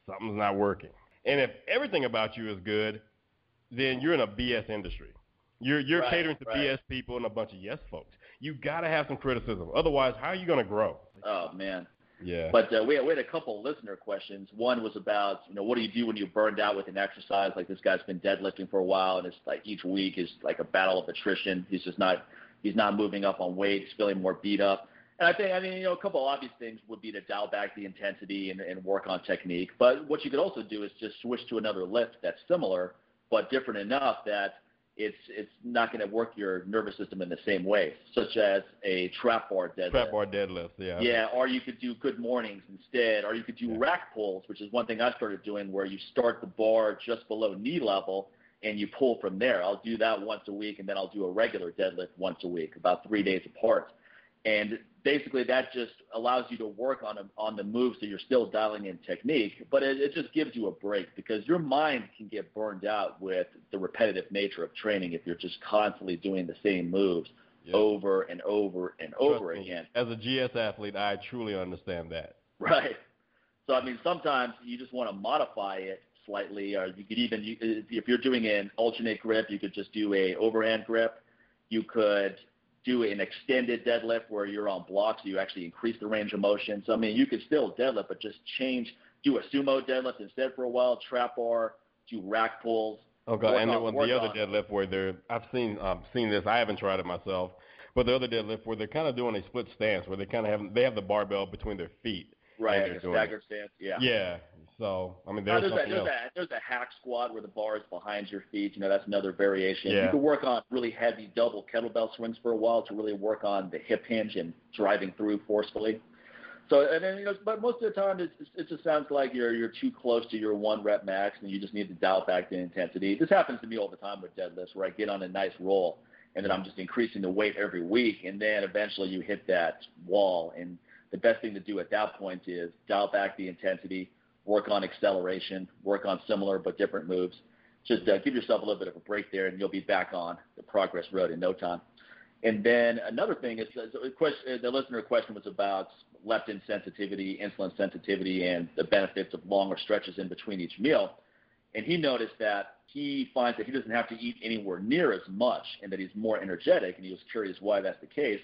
something's not working. And if everything about you is good, then you're in a BS industry. You're you're Right, catering to right. BS people and a bunch of yes folks. You got to have some criticism. Otherwise, how are you going to grow? Oh man. Yeah. But uh, we, had, we had a couple listener questions. One was about, you know, what do you do when you're burned out with an exercise? Like this guy's been deadlifting for a while, and it's like each week is like a battle of attrition. He's just not he's not moving up on weight. He's feeling more beat up. And I think, I mean, you know, a couple obvious things would be to dial back the intensity and, and work on technique. But what you could also do is just switch to another lift that's similar but different enough that it's it's not going to work your nervous system in the same way, such as a trap bar deadlift. Trap bar deadlift, yeah. Yeah, or you could do good mornings instead, or you could do yeah. rack pulls, which is one thing I started doing, where you start the bar just below knee level and you pull from there. I'll do that once a week, and then I'll do a regular deadlift once a week, about three days apart. And basically, that just allows you to work on a, on the moves so you're still dialing in technique, but it, it just gives you a break because your mind can get burned out with the repetitive nature of training if you're just constantly doing the same moves over and over and Trust over me, again. As a GS athlete, I truly understand that. Right. So I mean, sometimes you just want to modify it slightly, or you could even, you, if you're doing an alternate grip, you could just do a overhand grip. You could do an extended deadlift where you're on blocks, so you actually increase the range of motion. So I mean, you could still deadlift, but just change, do a sumo deadlift instead for a while, trap bar, do rack pulls. Okay, and on, the other on. deadlift where they're, I've seen um, seen this. I haven't tried it myself, but the other deadlift where they're kind of doing a split stance where they kind of have they have the barbell between their feet. Right, like a stagger stance. Yeah. Yeah, so I mean, there's, there's something a, there's else. A, there's a hack squat where the bar is behind your feet. You know, that's another variation. Yeah. You can work on really heavy double kettlebell swings for a while to really work on the hip hinge and driving through forcefully. So and then you know, but most of the time it, it just sounds like you're you're too close to your one rep max and you just need to dial back the intensity. This happens to me all the time with deadlifts where I get on a nice roll and then I'm just increasing the weight every week and then eventually you hit that wall and the best thing to do at that point is dial back the intensity work on acceleration, work on similar but different moves. Just uh, give yourself a little bit of a break there, and you'll be back on the progress road in no time. And then another thing is the, question, the listener question was about leptin sensitivity, insulin sensitivity, and the benefits of longer stretches in between each meal. And he noticed that he finds that he doesn't have to eat anywhere near as much and that he's more energetic, and he was curious why that's the case.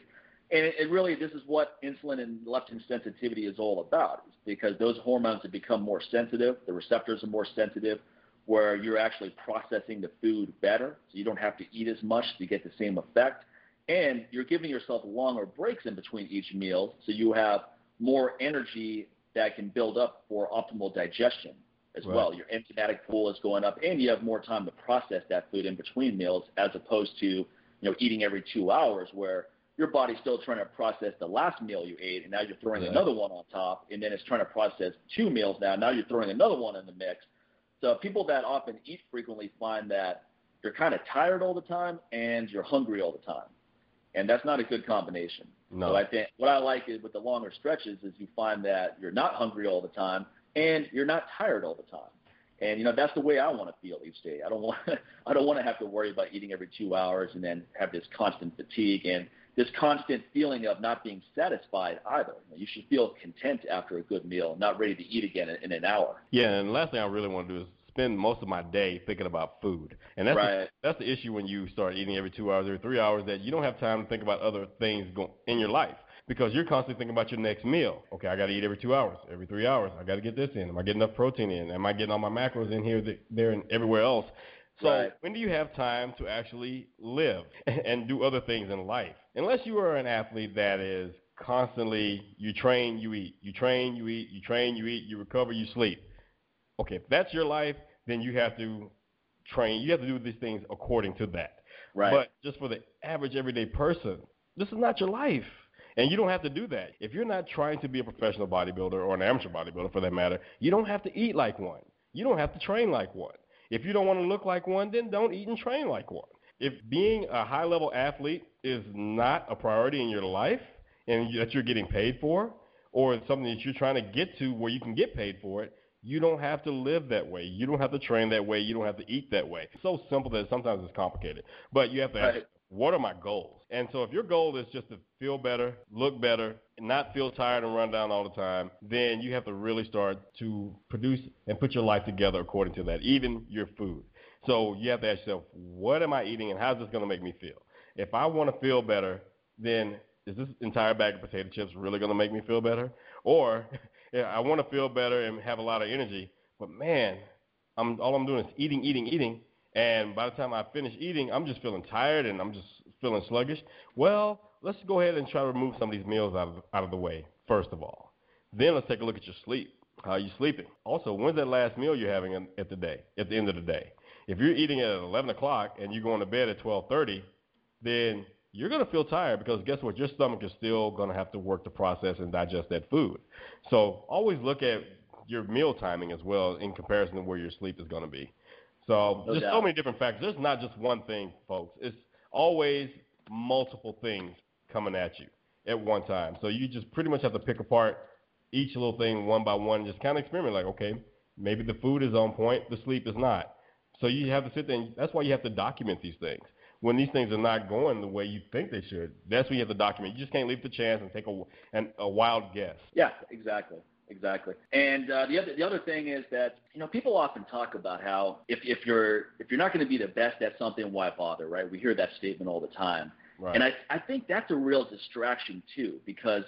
And it, it really, this is what insulin and leptin sensitivity is all about, because those hormones have become more sensitive. The receptors are more sensitive, where you're actually processing the food better, so you don't have to eat as much to get the same effect. And you're giving yourself longer breaks in between each meal, so you have more energy that can build up for optimal digestion as right. well. Your enzymatic pool is going up, and you have more time to process that food in between meals, as opposed to you know eating every two hours, where your body's still trying to process the last meal you ate, and now you're throwing another one on top, and then it's trying to process two meals now. Now you're throwing another one in the mix. So people that often eat frequently find that you're kind of tired all the time and you're hungry all the time, and that's not a good combination. No. So I think what I like is with the longer stretches is you find that you're not hungry all the time and you're not tired all the time. And you know that's the way I want to feel each day. I don't want I don't want to have to worry about eating every two hours and then have this constant fatigue and this constant feeling of not being satisfied either. You should feel content after a good meal, not ready to eat again in, in an hour. Yeah, and the last thing I really want to do is spend most of my day thinking about food. And that's right. the, that's the issue when you start eating every 2 hours, every 3 hours that you don't have time to think about other things go, in your life because you're constantly thinking about your next meal. Okay, I got to eat every 2 hours, every 3 hours. I got to get this in. Am I getting enough protein in? Am I getting all my macros in here, there and everywhere else? So right. when do you have time to actually live and do other things in life? Unless you are an athlete that is constantly you train, you eat, you train, you eat, you train, you eat, you recover, you sleep. Okay, if that's your life, then you have to train. You have to do these things according to that. Right. But just for the average everyday person, this is not your life. And you don't have to do that. If you're not trying to be a professional bodybuilder or an amateur bodybuilder for that matter, you don't have to eat like one. You don't have to train like one. If you don't want to look like one, then don't eat and train like one. If being a high level athlete is not a priority in your life and that you're getting paid for, or it's something that you're trying to get to where you can get paid for it, you don't have to live that way. You don't have to train that way. You don't have to eat that way. It's so simple that sometimes it's complicated. But you have to ask, what are my goals? And so if your goal is just to feel better, look better, and not feel tired and run down all the time, then you have to really start to produce and put your life together according to that, even your food. So you have to ask yourself, what am I eating and how's this going to make me feel? If I want to feel better, then is this entire bag of potato chips really going to make me feel better? Or yeah, I want to feel better and have a lot of energy, but man, I'm all I'm doing is eating, eating, eating, and by the time I finish eating, I'm just feeling tired and I'm just feeling sluggish. Well, let's go ahead and try to remove some of these meals out of out of the way first of all. Then let's take a look at your sleep. How are you sleeping? Also, when's that last meal you're having at the day? At the end of the day, if you're eating at 11 o'clock and you're going to bed at 12:30, then you're going to feel tired because guess what? Your stomach is still going to have to work to process and digest that food. So always look at your meal timing as well in comparison to where your sleep is going to be. So no there's doubt. so many different factors. There's not just one thing, folks. It's always multiple things coming at you at one time. So you just pretty much have to pick apart each little thing one by one and just kind of experiment like, okay, maybe the food is on point, the sleep is not. So you have to sit there and that's why you have to document these things when these things are not going the way you think they should, that's when you have to document. You just can't leave the chance and take a, an, a wild guess. Yeah, exactly. Exactly. And uh, the other the other thing is that you know people often talk about how if if you're if you're not going to be the best at something, why bother, right? We hear that statement all the time. Right. And I I think that's a real distraction too because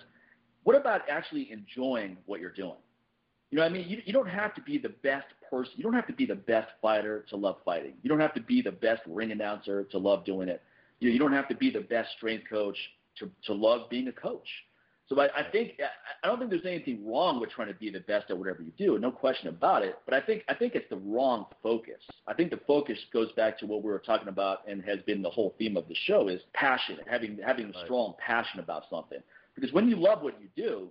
what about actually enjoying what you're doing? You know what I mean? You, you don't have to be the best person. You don't have to be the best fighter to love fighting. You don't have to be the best ring announcer to love doing it. You, know, you don't have to be the best strength coach to, to love being a coach. So I, I think I don't think there's anything wrong with trying to be the best at whatever you do, no question about it. But I think I think it's the wrong focus. I think the focus goes back to what we were talking about and has been the whole theme of the show is passion, having having right. strong passion about something. Because when you love what you do,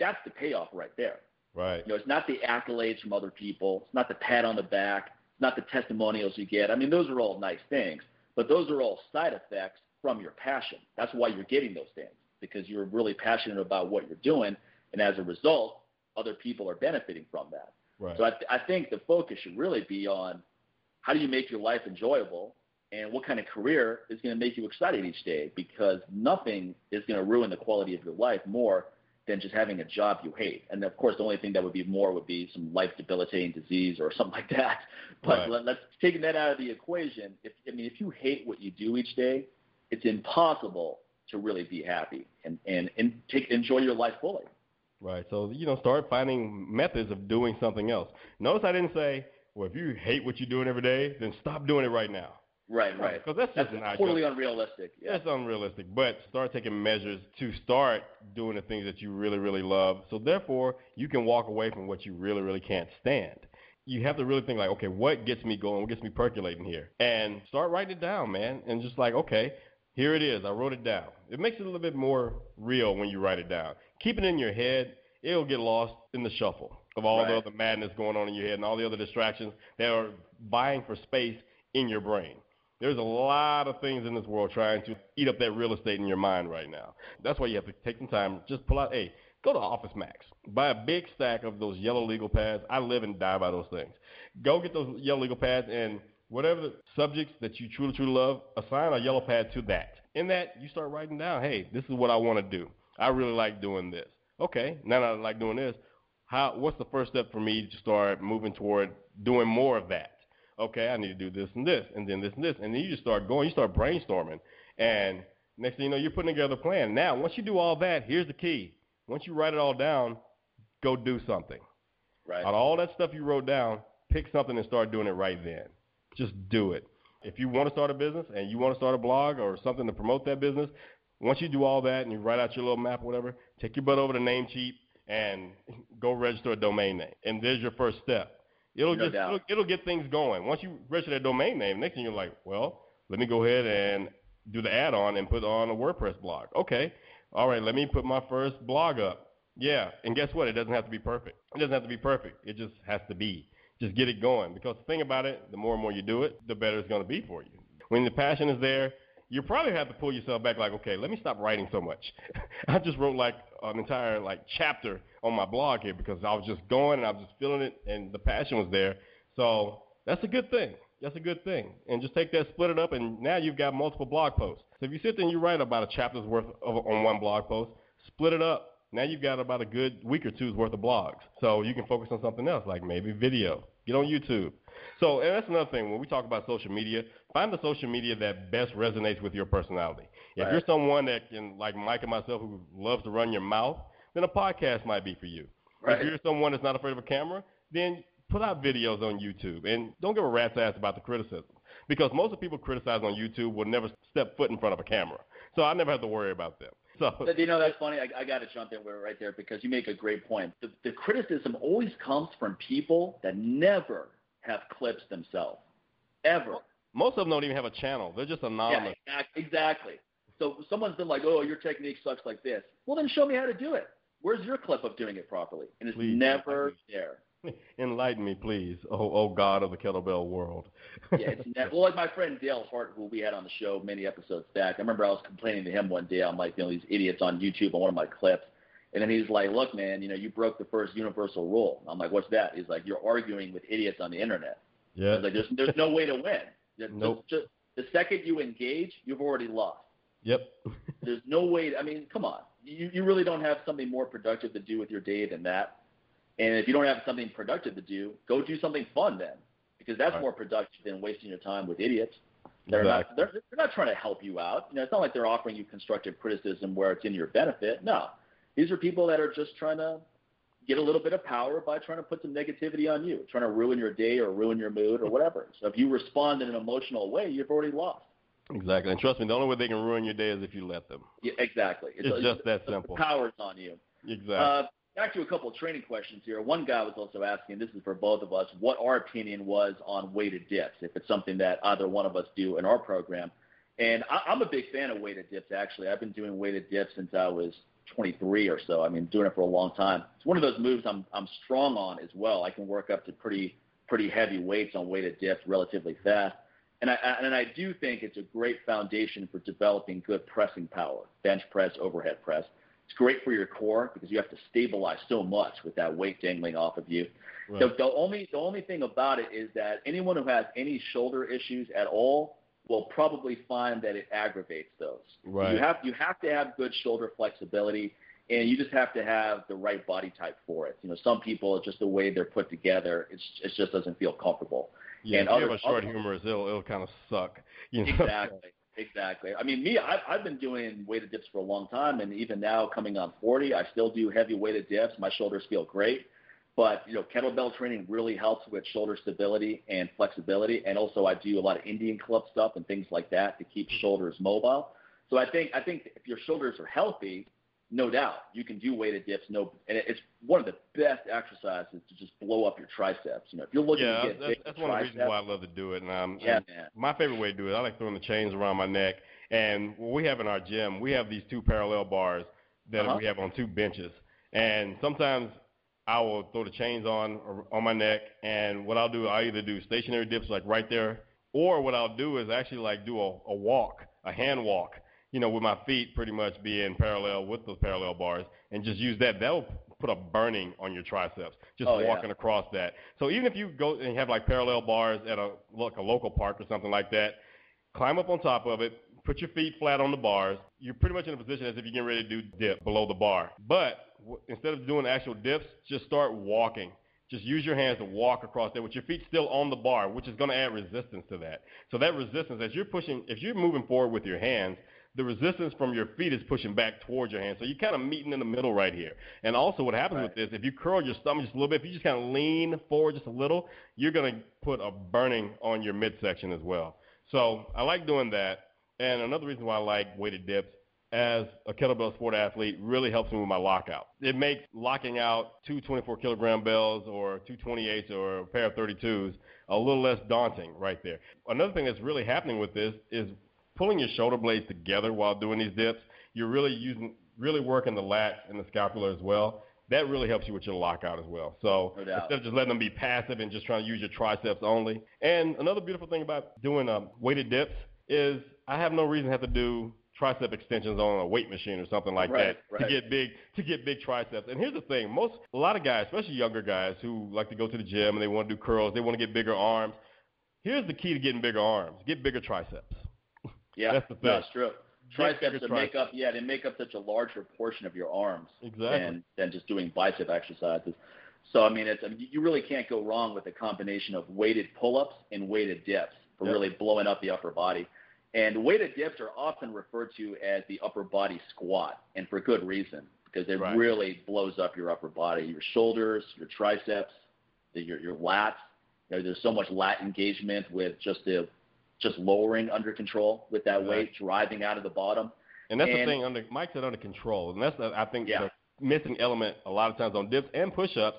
that's the payoff right there. Right. You know, it's not the accolades from other people. It's not the pat on the back. It's not the testimonials you get. I mean, those are all nice things, but those are all side effects from your passion. That's why you're getting those things because you're really passionate about what you're doing, and as a result, other people are benefiting from that. Right. So I, th- I think the focus should really be on how do you make your life enjoyable and what kind of career is going to make you excited each day because nothing is going to ruin the quality of your life more than just having a job you hate. And of course, the only thing that would be more would be some life debilitating disease or something like that. But right. let, us taking that out of the equation. If I mean, if you hate what you do each day, it's impossible to really be happy and and and take enjoy your life fully. Right. So you know, start finding methods of doing something else. Notice I didn't say, well, if you hate what you're doing every day, then stop doing it right now. Right, right. Because that's just that's totally unrealistic. Yeah. That's unrealistic. But start taking measures to start doing the things that you really, really love. So therefore, you can walk away from what you really, really can't stand. You have to really think like, okay, what gets me going? What gets me percolating here? And start writing it down, man. And just like, okay, here it is. I wrote it down. It makes it a little bit more real when you write it down. Keep it in your head. It'll get lost in the shuffle of all right. the other madness going on in your head and all the other distractions that are vying for space in your brain. There's a lot of things in this world trying to eat up that real estate in your mind right now. That's why you have to take some time, just pull out, hey, go to Office Max. Buy a big stack of those yellow legal pads. I live and die by those things. Go get those yellow legal pads and whatever the subjects that you truly, truly love, assign a yellow pad to that. In that, you start writing down, hey, this is what I want to do. I really like doing this. Okay, now that I like doing this, how, what's the first step for me to start moving toward doing more of that? Okay, I need to do this and this, and then this and this, and then you just start going, you start brainstorming, and next thing you know, you're putting together a plan. Now, once you do all that, here's the key: once you write it all down, go do something. Right. Out of all that stuff you wrote down, pick something and start doing it right then. Just do it. If you want to start a business and you want to start a blog or something to promote that business, once you do all that and you write out your little map or whatever, take your butt over to Namecheap and go register a domain name. And there's your first step. It'll no just it'll, it'll, get things going. Once you register that domain name, next thing you're like, well, let me go ahead and do the add-on and put on a WordPress blog. Okay, all right, let me put my first blog up. Yeah, and guess what? It doesn't have to be perfect. It doesn't have to be perfect. It just has to be. Just get it going. Because the thing about it, the more and more you do it, the better it's going to be for you. When the passion is there, you probably have to pull yourself back like, okay, let me stop writing so much. I just wrote like an entire like chapter on my blog here because I was just going and I was just feeling it and the passion was there. So that's a good thing. That's a good thing. And just take that, split it up, and now you've got multiple blog posts. So if you sit there and you write about a chapter's worth of, on one blog post, split it up. Now you've got about a good week or two's worth of blogs. So you can focus on something else, like maybe video. Get on YouTube. So, and that's another thing. When we talk about social media, find the social media that best resonates with your personality. If you're someone that can, like Mike and myself, who loves to run your mouth, then a podcast might be for you. Right. If you're someone that's not afraid of a camera, then put out videos on YouTube and don't give a rat's ass about the criticism because most of the people criticize on YouTube will never step foot in front of a camera. So I never have to worry about them. So you know that's funny. I, I got to jump in right there because you make a great point. The, the criticism always comes from people that never have clips themselves, ever. Most of them don't even have a channel. They're just anonymous. Yeah, exactly. So someone's been like, "Oh, your technique sucks like this." Well, then show me how to do it. Where's your clip of doing it properly? And it's Please, never there. Enlighten me, please. Oh, oh God of the kettlebell world. yeah, it's never. Well, like my friend Dale Hart, who we had on the show many episodes back. I remember I was complaining to him one day. I'm like, you know, these idiots on YouTube on one of my clips. And then he's like, look, man, you know, you broke the first universal rule. I'm like, what's that? He's like, you're arguing with idiots on the internet. Yeah. Like, there's, there's no way to win. Nope. Just, just, the second you engage, you've already lost. Yep. there's no way. I mean, come on. You, you really don't have something more productive to do with your day than that. And if you don't have something productive to do, go do something fun then, because that's right. more productive than wasting your time with idiots. They're exactly. not they're, they're not trying to help you out. You know, it's not like they're offering you constructive criticism where it's in your benefit. No, these are people that are just trying to get a little bit of power by trying to put some negativity on you, trying to ruin your day or ruin your mood or whatever. So if you respond in an emotional way, you've already lost. Exactly, and trust me, the only way they can ruin your day is if you let them. Yeah, exactly. It's, it's just that simple. Power's on you. Exactly. Uh, back to a couple of training questions here. One guy was also asking, this is for both of us, what our opinion was on weighted dips, if it's something that either one of us do in our program. And I, I'm a big fan of weighted dips, actually. I've been doing weighted dips since I was 23 or so. I mean, doing it for a long time. It's one of those moves I'm, I'm strong on as well. I can work up to pretty, pretty heavy weights on weighted dips relatively fast. And I, and I do think it's a great foundation for developing good pressing power, bench press, overhead press. It's great for your core because you have to stabilize so much with that weight dangling off of you. Right. The, the only the only thing about it is that anyone who has any shoulder issues at all will probably find that it aggravates those. Right. You have you have to have good shoulder flexibility, and you just have to have the right body type for it. You know, some people it's just the way they're put together, it's it just doesn't feel comfortable. Yeah, and if other, you have a short other, humerus, it'll it'll kind of suck. You know? Exactly. Exactly. I mean, me, I've, I've been doing weighted dips for a long time, and even now, coming on 40, I still do heavy weighted dips. My shoulders feel great, but you know, kettlebell training really helps with shoulder stability and flexibility, and also I do a lot of Indian club stuff and things like that to keep hmm. shoulders mobile. So I think I think if your shoulders are healthy, no doubt you can do weighted dips. No, and it's one of the best exercises to just blow up your triceps. You know, if you're looking yeah, to get that's, big that's one triceps, of the reasons why I love to do it. And, um, yeah, and my favorite way to do it, I like throwing the chains around my neck. And what we have in our gym, we have these two parallel bars that uh-huh. we have on two benches. And sometimes I will throw the chains on on my neck, and what I'll do, I either do stationary dips like right there, or what I'll do is actually like do a, a walk, a hand walk you know, with my feet pretty much being parallel with those parallel bars, and just use that. That'll put a burning on your triceps just oh, walking yeah. across that. So even if you go and have like parallel bars at a look a local park or something like that, climb up on top of it, put your feet flat on the bars. You're pretty much in a position as if you're getting ready to do dip below the bar. But w- instead of doing actual dips, just start walking. Just use your hands to walk across there with your feet still on the bar, which is going to add resistance to that. So that resistance, as you're pushing, if you're moving forward with your hands, the resistance from your feet is pushing back towards your hands. So you're kind of meeting in the middle right here. And also what happens right. with this, if you curl your stomach just a little bit, if you just kind of lean forward just a little, you're going to put a burning on your midsection as well. So I like doing that. And another reason why I like weighted dips as a kettlebell sport athlete really helps me with my lockout. It makes locking out two 24 kilogram bells or two 28s or a pair of 32s a little less daunting right there. Another thing that's really happening with this is pulling your shoulder blades together while doing these dips, you're really using, really working the lats and the scapula as well. That really helps you with your lockout as well. So no instead of just letting them be passive and just trying to use your triceps only. And another beautiful thing about doing um, weighted dips is I have no reason to have to do tricep extensions on a weight machine or something like right, that right. to get big to get big triceps. And here's the thing: most a lot of guys, especially younger guys who like to go to the gym and they want to do curls, they want to get bigger arms. Here's the key to getting bigger arms: get bigger triceps. Yeah, that's the thing. That's true. Triceps to make up, yeah, they make up such a larger portion of your arms exactly. than than just doing bicep exercises. So I mean, it's I mean, you really can't go wrong with a combination of weighted pull-ups and weighted dips for yep. really blowing up the upper body. And weighted dips are often referred to as the upper body squat, and for good reason, because it right. really blows up your upper body, your shoulders, your triceps, your your lats. You know, there's so much lat engagement with just the just lowering under control with that right. weight, driving out of the bottom. And that's and, the thing. Under Mike said under control, and that's the, I think yeah. the missing element a lot of times on dips and push-ups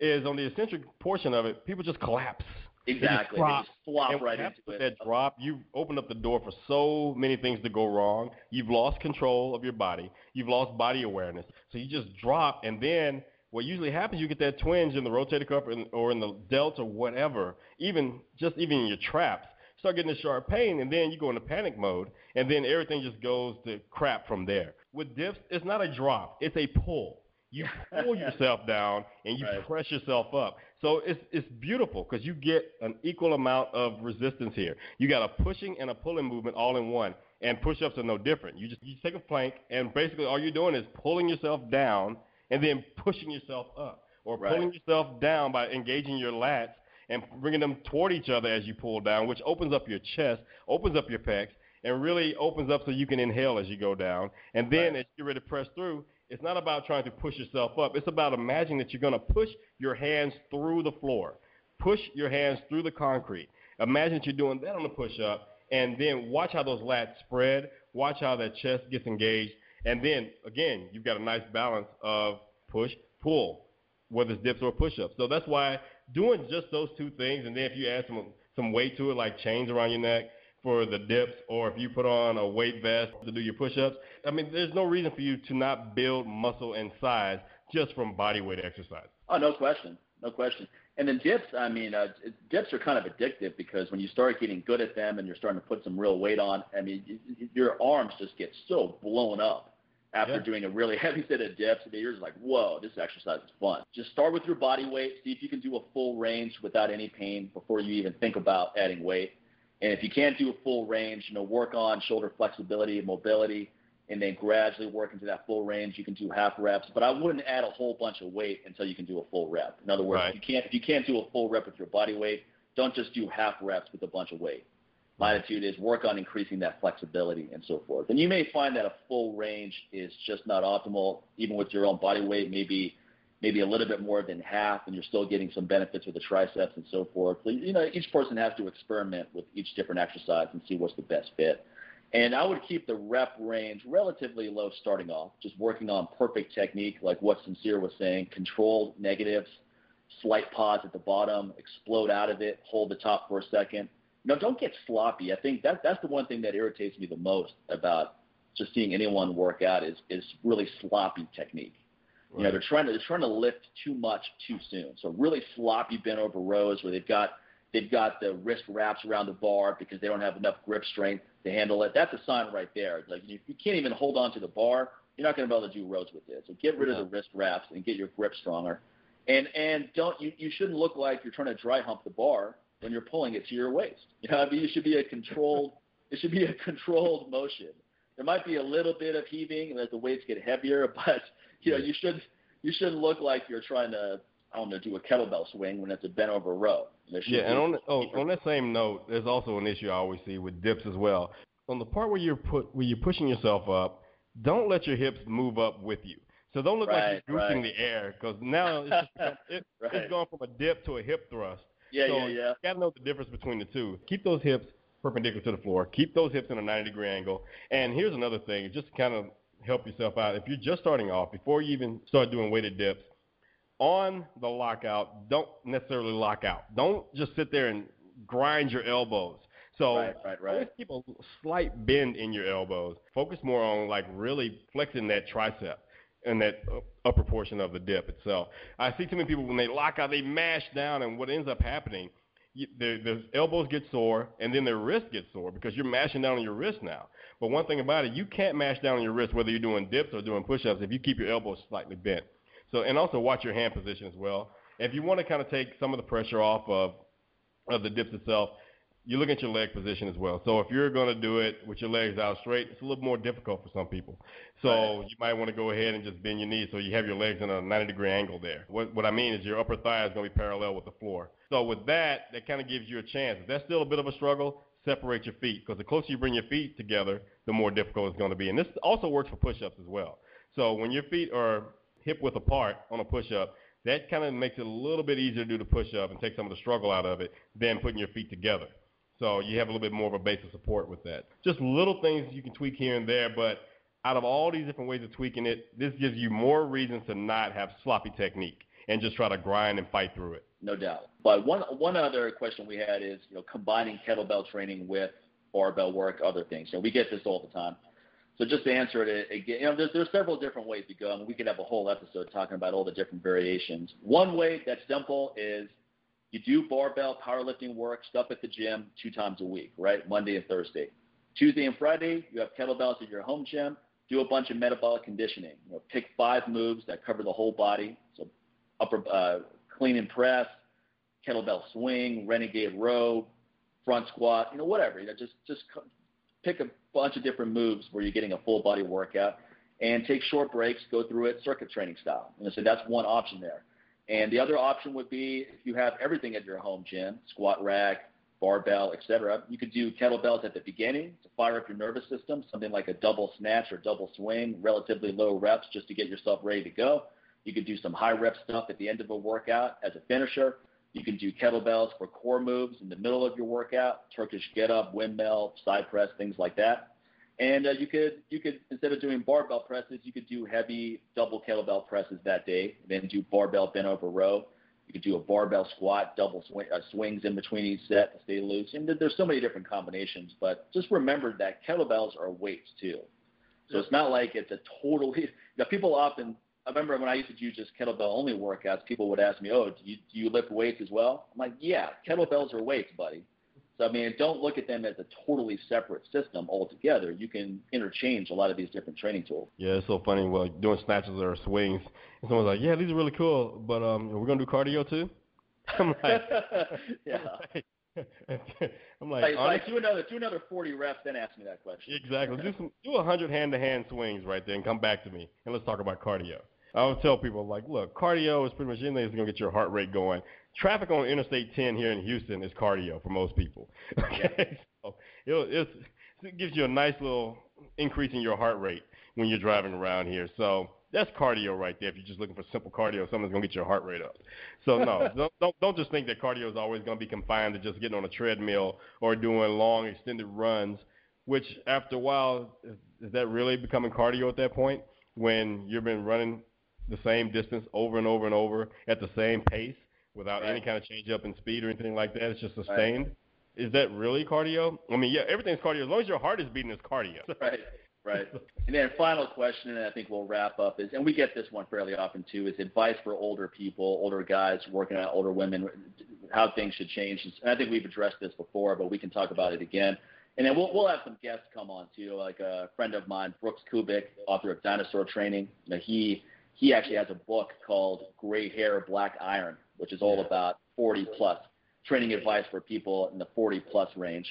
is on the eccentric portion of it. People just collapse. Exactly. They just, flop and right into it. That drop, you opened up the door for so many things to go wrong. You've lost control of your body. You've lost body awareness. So you just drop, and then what usually happens, you get that twinge in the rotator cuff or in the delts or whatever, even just even in your traps. Start getting a sharp pain, and then you go into panic mode, and then everything just goes to crap from there. With dips, it's not a drop; it's a pull. You pull yourself down and you right. press yourself up. So it's it's beautiful because you get an equal amount of resistance here. You got a pushing and a pulling movement all in one. And push-ups are no different. You just you take a plank and basically all you're doing is pulling yourself down and then pushing yourself up, or right. pulling yourself down by engaging your lats and bringing them toward each other as you pull down, which opens up your chest, opens up your pecs, and really opens up so you can inhale as you go down. And then right. as you get ready to press through, it's not about trying to push yourself up. It's about imagining that you're going to push your hands through the floor, push your hands through the concrete. Imagine that you're doing that on the push-up, and then watch how those lats spread. Watch how that chest gets engaged, and then again, you've got a nice balance of push, pull, whether it's dips or push-ups. So that's why doing just those two things, and then if you add some some weight to it, like chains around your neck for the dips, or if you put on a weight vest to do your push-ups, I mean, there's no reason for you to not build muscle and size just from body weight exercise. Oh, no question, no question. And then dips, I mean, uh, dips are kind of addictive because when you start getting good at them and you're starting to put some real weight on, I mean, your arms just get so blown up after yeah. doing a really heavy set of dips. And you're just like, whoa, this exercise is fun. Just start with your body weight. See if you can do a full range without any pain before you even think about adding weight. And if you can't do a full range, you know, work on shoulder flexibility and mobility, and then gradually work into that full range. You can do half reps, but I wouldn't add a whole bunch of weight until you can do a full rep. In other words, right. if you can't if you can't do a full rep with your body weight, don't just do half reps with a bunch of weight. My attitude is work on increasing that flexibility and so forth. And you may find that a full range is just not optimal, even with your own body weight, maybe maybe a little bit more than half, and you're still getting some benefits with the triceps and so forth. So, you know, each person has to experiment with each different exercise and see what's the best fit. And I would keep the rep range relatively low starting off, just working on perfect technique, like what Sincere was saying, controlled negatives, slight pause at the bottom, explode out of it, hold the top for a second. No, don't get sloppy. I think that that's the one thing that irritates me the most about just seeing anyone work out is is really sloppy technique. Right. You know, they're trying to they're trying to lift too much too soon. So really sloppy bent over rows where they've got they've got the wrist wraps around the bar because they don't have enough grip strength to handle it. That's a sign right there. Like if you can't even hold on to the bar, you're not going to be able to do rows with it. So get rid yeah. of the wrist wraps and get your grip stronger. And and don't you you shouldn't look like you're trying to dry hump the bar when you're pulling it to your waist. You know, I mean, it should be a controlled it should be a controlled motion. There might be a little bit of heaving as the weights get heavier, but you know, you should you shouldn't look like you're trying to I don't know do a kettlebell swing when it's a bent over row. Yeah, and on oh, on that same note, there's also an issue I always see with dips as well. On the part where you're put where you're pushing yourself up, don't let your hips move up with you. So don't look right, like you're goofing right. the air because now it's, just, it, right. it's gone from a dip to a hip thrust. Yeah, so yeah, yeah. You got to know the difference between the two. Keep those hips perpendicular to the floor. Keep those hips in a 90 degree angle. And here's another thing, just to kind of help yourself out. If you're just starting off, before you even start doing weighted dips, on the lockout, don't necessarily lock out. Don't just sit there and grind your elbows. So right, right, right. always keep a slight bend in your elbows. Focus more on like really flexing that tricep and that upper portion of the dip itself. I see too many people when they lock out, they mash down, and what ends up happening, you, the, the elbows get sore, and then their wrist gets sore because you're mashing down on your wrist now. But one thing about it, you can't mash down on your wrist whether you're doing dips or doing push-ups if you keep your elbows slightly bent. So, and also watch your hand position as well. If you want to kind of take some of the pressure off of of the dips itself, you look at your leg position as well. So if you're going to do it with your legs out straight, it's a little more difficult for some people. So you might want to go ahead and just bend your knees so you have your legs in a 90 degree angle there. What, what I mean is your upper thigh is going to be parallel with the floor. So with that, that kind of gives you a chance. If that's still a bit of a struggle, separate your feet because the closer you bring your feet together, the more difficult it's going to be. And this also works for push-ups as well. So when your feet are hip width apart on a push-up, that kind of makes it a little bit easier to do the push-up and take some of the struggle out of it than putting your feet together. So you have a little bit more of a base of support with that. Just little things you can tweak here and there, but out of all these different ways of tweaking it, this gives you more reasons to not have sloppy technique and just try to grind and fight through it. No doubt. But one one other question we had is, you know, combining kettlebell training with barbell work, other things. You know, we get this all the time. So just to answer it again, you know, there's, there's several different ways to go. I mean, we could have a whole episode talking about all the different variations. One way that's simple is you do barbell powerlifting work, stuff at the gym two times a week, right? Monday and Thursday. Tuesday and Friday, you have kettlebells at your home gym. Do a bunch of metabolic conditioning. You know, pick five moves that cover the whole body. So upper uh, clean and press, kettlebell swing, renegade row, front squat, you know, whatever. You know, just just pick a bunch of different moves where you're getting a full body workout, and take short breaks, go through it circuit training style. And so that's one option there. And the other option would be if you have everything at your home gym, squat rack, barbell, etc. You could do kettlebells at the beginning to fire up your nervous system, something like a double snatch or double swing, relatively low reps just to get yourself ready to go. You could do some high rep stuff at the end of a workout as a finisher. You can do kettlebells for core moves in the middle of your workout, Turkish get up, windmill, side press, things like that. And uh, you could you could instead of doing barbell presses, you could do heavy double kettlebell presses that day. Then do barbell bent over row. You could do a barbell squat, double swing, uh, swings in between each set to stay loose. And there's so many different combinations, but just remember that kettlebells are weights too. So it's not like it's a totally. Now people often I remember when I used to do just kettlebell only workouts, people would ask me, "Oh, do you, do you lift weights as well?" I'm like, "Yeah, kettlebells are weights, buddy." So I mean, don't look at them as a totally separate system altogether. You can interchange a lot of these different training tools. Yeah, it's so funny. Well, doing snatches or swings, and someone's like, "Yeah, these are really cool, but um, we're gonna do cardio too." I'm like, yeah. I'm like, like, like, do another do another 40 reps, then ask me that question. Exactly. do some do a hundred hand to hand swings right there, and come back to me, and let's talk about cardio. I would tell people like, look, cardio is pretty much anything that's gonna get your heart rate going. Traffic on Interstate 10 here in Houston is cardio for most people. Okay, so it gives you a nice little increase in your heart rate when you're driving around here. So that's cardio right there. If you're just looking for simple cardio, something's gonna get your heart rate up. So no, don't, don't don't just think that cardio is always gonna be confined to just getting on a treadmill or doing long extended runs. Which after a while, is, is that really becoming cardio at that point? When you've been running the same distance over and over and over at the same pace without right. any kind of change up in speed or anything like that. It's just sustained. Right. Is that really cardio? I mean, yeah, everything's cardio. As long as your heart is beating, it's cardio. Right. Right. And then final question, and I think we'll wrap up is, and we get this one fairly often too, is advice for older people, older guys working out, older women, how things should change. And I think we've addressed this before, but we can talk about it again. And then we'll we'll have some guests come on too, like a friend of mine, Brooks Kubik, author of Dinosaur Training. Know, he he actually has a book called Gray Hair Black Iron, which is all yeah. about 40 plus training advice for people in the 40 plus range.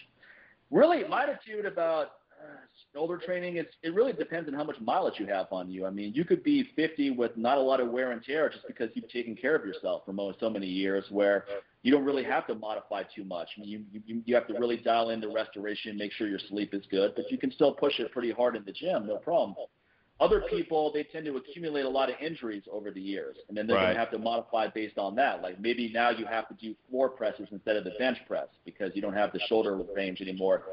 Really, my attitude about uh, older training is it really depends on how much mileage you have on you. I mean, you could be 50 with not a lot of wear and tear just because you've taken care of yourself for most, so many years, where you don't really have to modify too much. I mean, you, you you have to really dial into restoration, make sure your sleep is good, but you can still push it pretty hard in the gym, no problem. Other people, they tend to accumulate a lot of injuries over the years, and then they're right. going to have to modify based on that. Like maybe now you have to do floor presses instead of the bench press because you don't have the shoulder range anymore.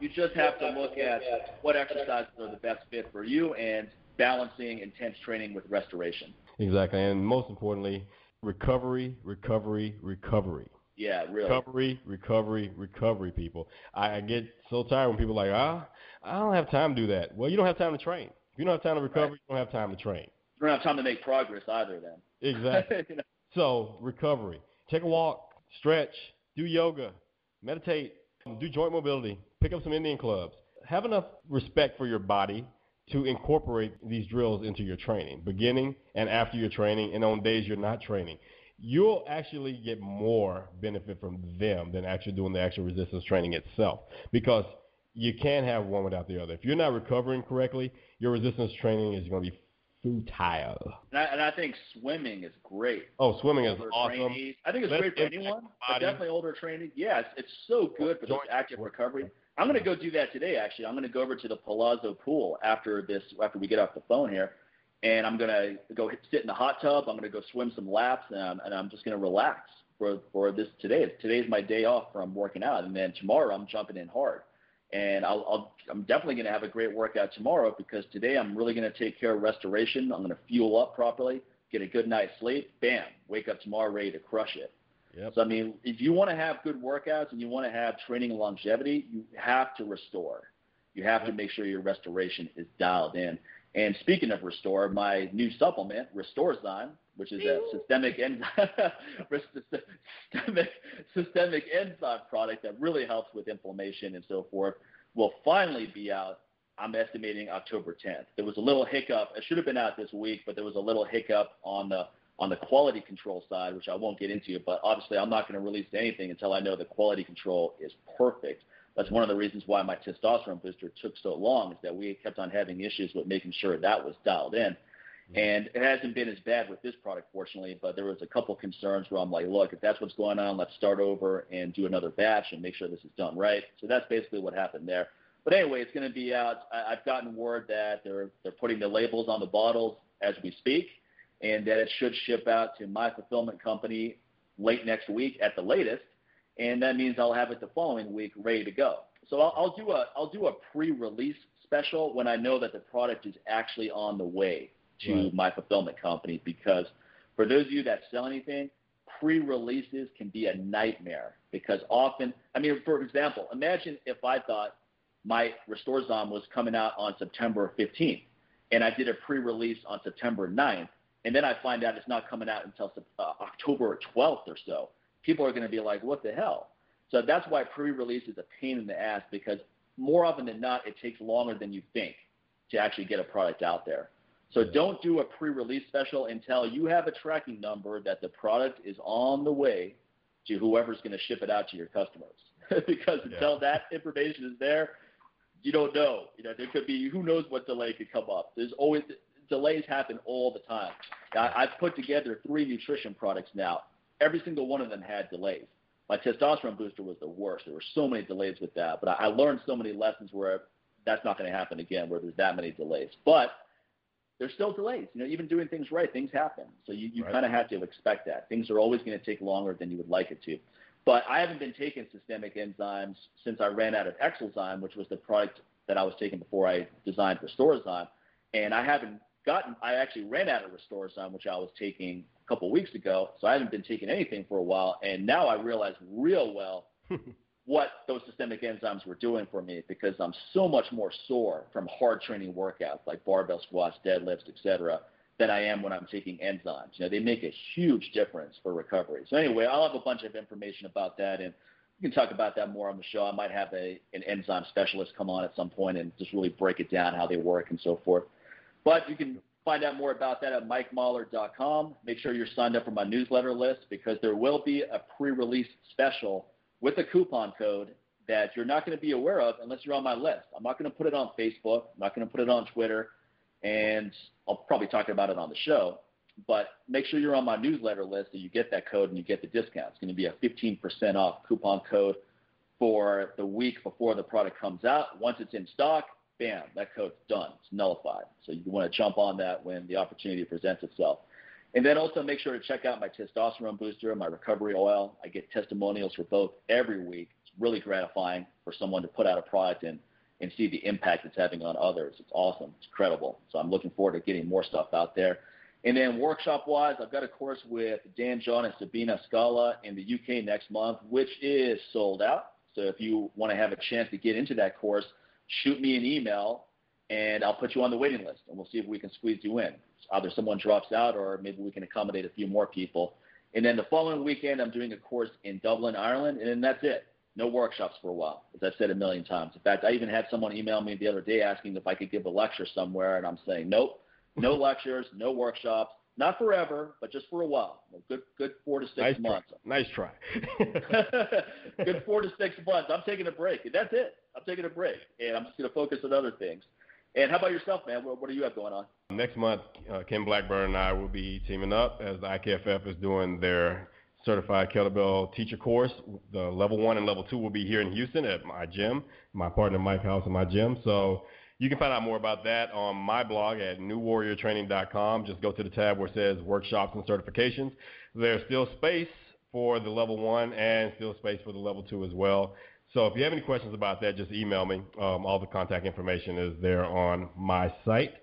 You just have to look at what exercises are the best fit for you and balancing intense training with restoration. Exactly, and most importantly, recovery, recovery, recovery. Yeah, really. Recovery, recovery, recovery, people. I, I get so tired when people are like, ah, I don't have time to do that. Well, you don't have time to train. If you don't have time to recover, right. you don't have time to train. You don't have time to make progress either then. Exactly. you know? So recovery. Take a walk, stretch, do yoga, meditate, do joint mobility, pick up some Indian clubs. Have enough respect for your body to incorporate these drills into your training, beginning and after your training, and on days you're not training. You'll actually get more benefit from them than actually doing the actual resistance training itself because you can't have one without the other. If you're not recovering correctly, your resistance training is going to be futile. And I, and I think swimming is great. Oh, swimming is awesome. Trainees. I think it's Let's great for anyone, but definitely older training. Yeah, it's, it's so good for this active recovery. I'm going to go do that today. Actually, I'm going to go over to the Palazzo pool after this, after we get off the phone here, and I'm going to go sit in the hot tub. I'm going to go swim some laps, and I'm, and I'm just going to relax for for this today. Today's my day off from working out, and then tomorrow I'm jumping in hard and I'll, I'll I'm definitely going to have a great workout tomorrow because today I'm really going to take care of restoration. I'm going to fuel up properly, get a good night's sleep. Bam, wake up tomorrow ready to crush it. Yep. So I mean, if you want to have good workouts and you want to have training and longevity, you have to restore. You have to make sure your restoration is dialed in. And speaking of restore, my new supplement, Restorezyme, which is a systemic enzyme, systemic, systemic enzyme product that really helps with inflammation and so forth, will finally be out. I'm estimating October 10th. There was a little hiccup. It should have been out this week, but there was a little hiccup on the on the quality control side, which I won't get into. But obviously, I'm not going to release anything until I know the quality control is perfect. That's one of the reasons why my testosterone booster took so long, is that we kept on having issues with making sure that was dialed in. Mm-hmm. And it hasn't been as bad with this product, fortunately, but there was a couple concerns where I'm like, look, if that's what's going on, let's start over and do another batch and make sure this is done right. So that's basically what happened there. But anyway, it's going to be out. I've gotten word that they're they're putting the labels on the bottles as we speak, and that it should ship out to my fulfillment company late next week at the latest, and that means I'll have it the following week ready to go. So I'll, I'll do a I'll do a pre-release special when I know that the product is actually on the way to right. my fulfillment company because for those of you that sell anything, pre-releases can be a nightmare because often, I mean, for example, imagine if I thought my Restorezyme was coming out on September 15th and I did a pre-release on September 9th, and then I find out it's not coming out until uh, October 12th or so. People are going to be like, what the hell? So that's why pre-release is a pain in the ass because more often than not, it takes longer than you think to actually get a product out there. So don't do a pre-release special until you have a tracking number that the product is on the way to whoever's going to ship it out to your customers. because yeah. until that information is there, you don't know. You know, there could be who knows what delay could come up. There's always delays happen all the time. I, I've put together three nutrition products now. Every single one of them had delays. My testosterone booster was the worst. There were so many delays with that, but I, I learned so many lessons where that's not going to happen again, where there's that many delays. But there's still delays. You know, even doing things right, things happen. So you, you right. kind of have to expect that. Things are always going to take longer than you would like it to. But I haven't been taking systemic enzymes since I ran out of Exelzyme, which was the product that I was taking before I designed Restorezyme. And I haven't gotten, I actually ran out of Restorezyme, which I was taking a couple weeks ago. So I haven't been taking anything for a while. And now I realize real well what those systemic enzymes were doing for me because I'm so much more sore from hard training workouts like barbell squats, deadlifts, etc., than I am when I'm taking enzymes. You know, they make a huge difference for recovery. So anyway, I'll have a bunch of information about that, and we can talk about that more on the show. I might have a an enzyme specialist come on at some point and just really break it down how they work and so forth. But you can find out more about that at mikemahler.com. Make sure you're signed up for my newsletter list because there will be a pre-release special with a coupon code that you're not going to be aware of unless you're on my list. I'm not going to put it on Facebook. I'm not going to put it on Twitter. And I'll probably talk about it on the show. But make sure you're on my newsletter list so you get that code and you get the discount. It's going to be a 15% off coupon code for the week before the product comes out. Once it's in stock, bam, that code's done. It's nullified. So you want to jump on that when the opportunity presents itself. And then also make sure to check out my testosterone booster, and my recovery oil. I get testimonials for both every week. It's really gratifying for someone to put out a product and, and see the impact it's having on others. It's awesome. It's incredible. So I'm looking forward to getting more stuff out there. And then workshop wise, I've got a course with Dan John and Sabina Scala in the UK next month, which is sold out. So if you want to have a chance to get into that course, shoot me an email and I'll put you on the waiting list and we'll see if we can squeeze you in either someone drops out or maybe we can accommodate a few more people. And then the following weekend, I'm doing a course in Dublin, Ireland, and then that's it. No workshops for a while, as I've said a million times. In fact, I even had someone email me the other day asking if I could give a lecture somewhere, and I'm saying, nope, no lectures, no workshops, not forever, but just for a while. Good, good four to six nice months. Try. Nice try. good four to six months. I'm taking a break, and that's it. I'm taking a break, and I'm just going to focus on other things. And how about yourself, man? What, what do you have going on? Next month, uh, Ken Blackburn and I will be teaming up as the IKFF is doing their certified kettlebell teacher course. The level one and level two will be here in Houston at my gym, my partner Mike House and my gym. So you can find out more about that on my blog at newwarriortraining.com. Just go to the tab where it says workshops and certifications. There's still space for the level one and still space for the level two as well. So if you have any questions about that, just email me. Um, all the contact information is there on my site.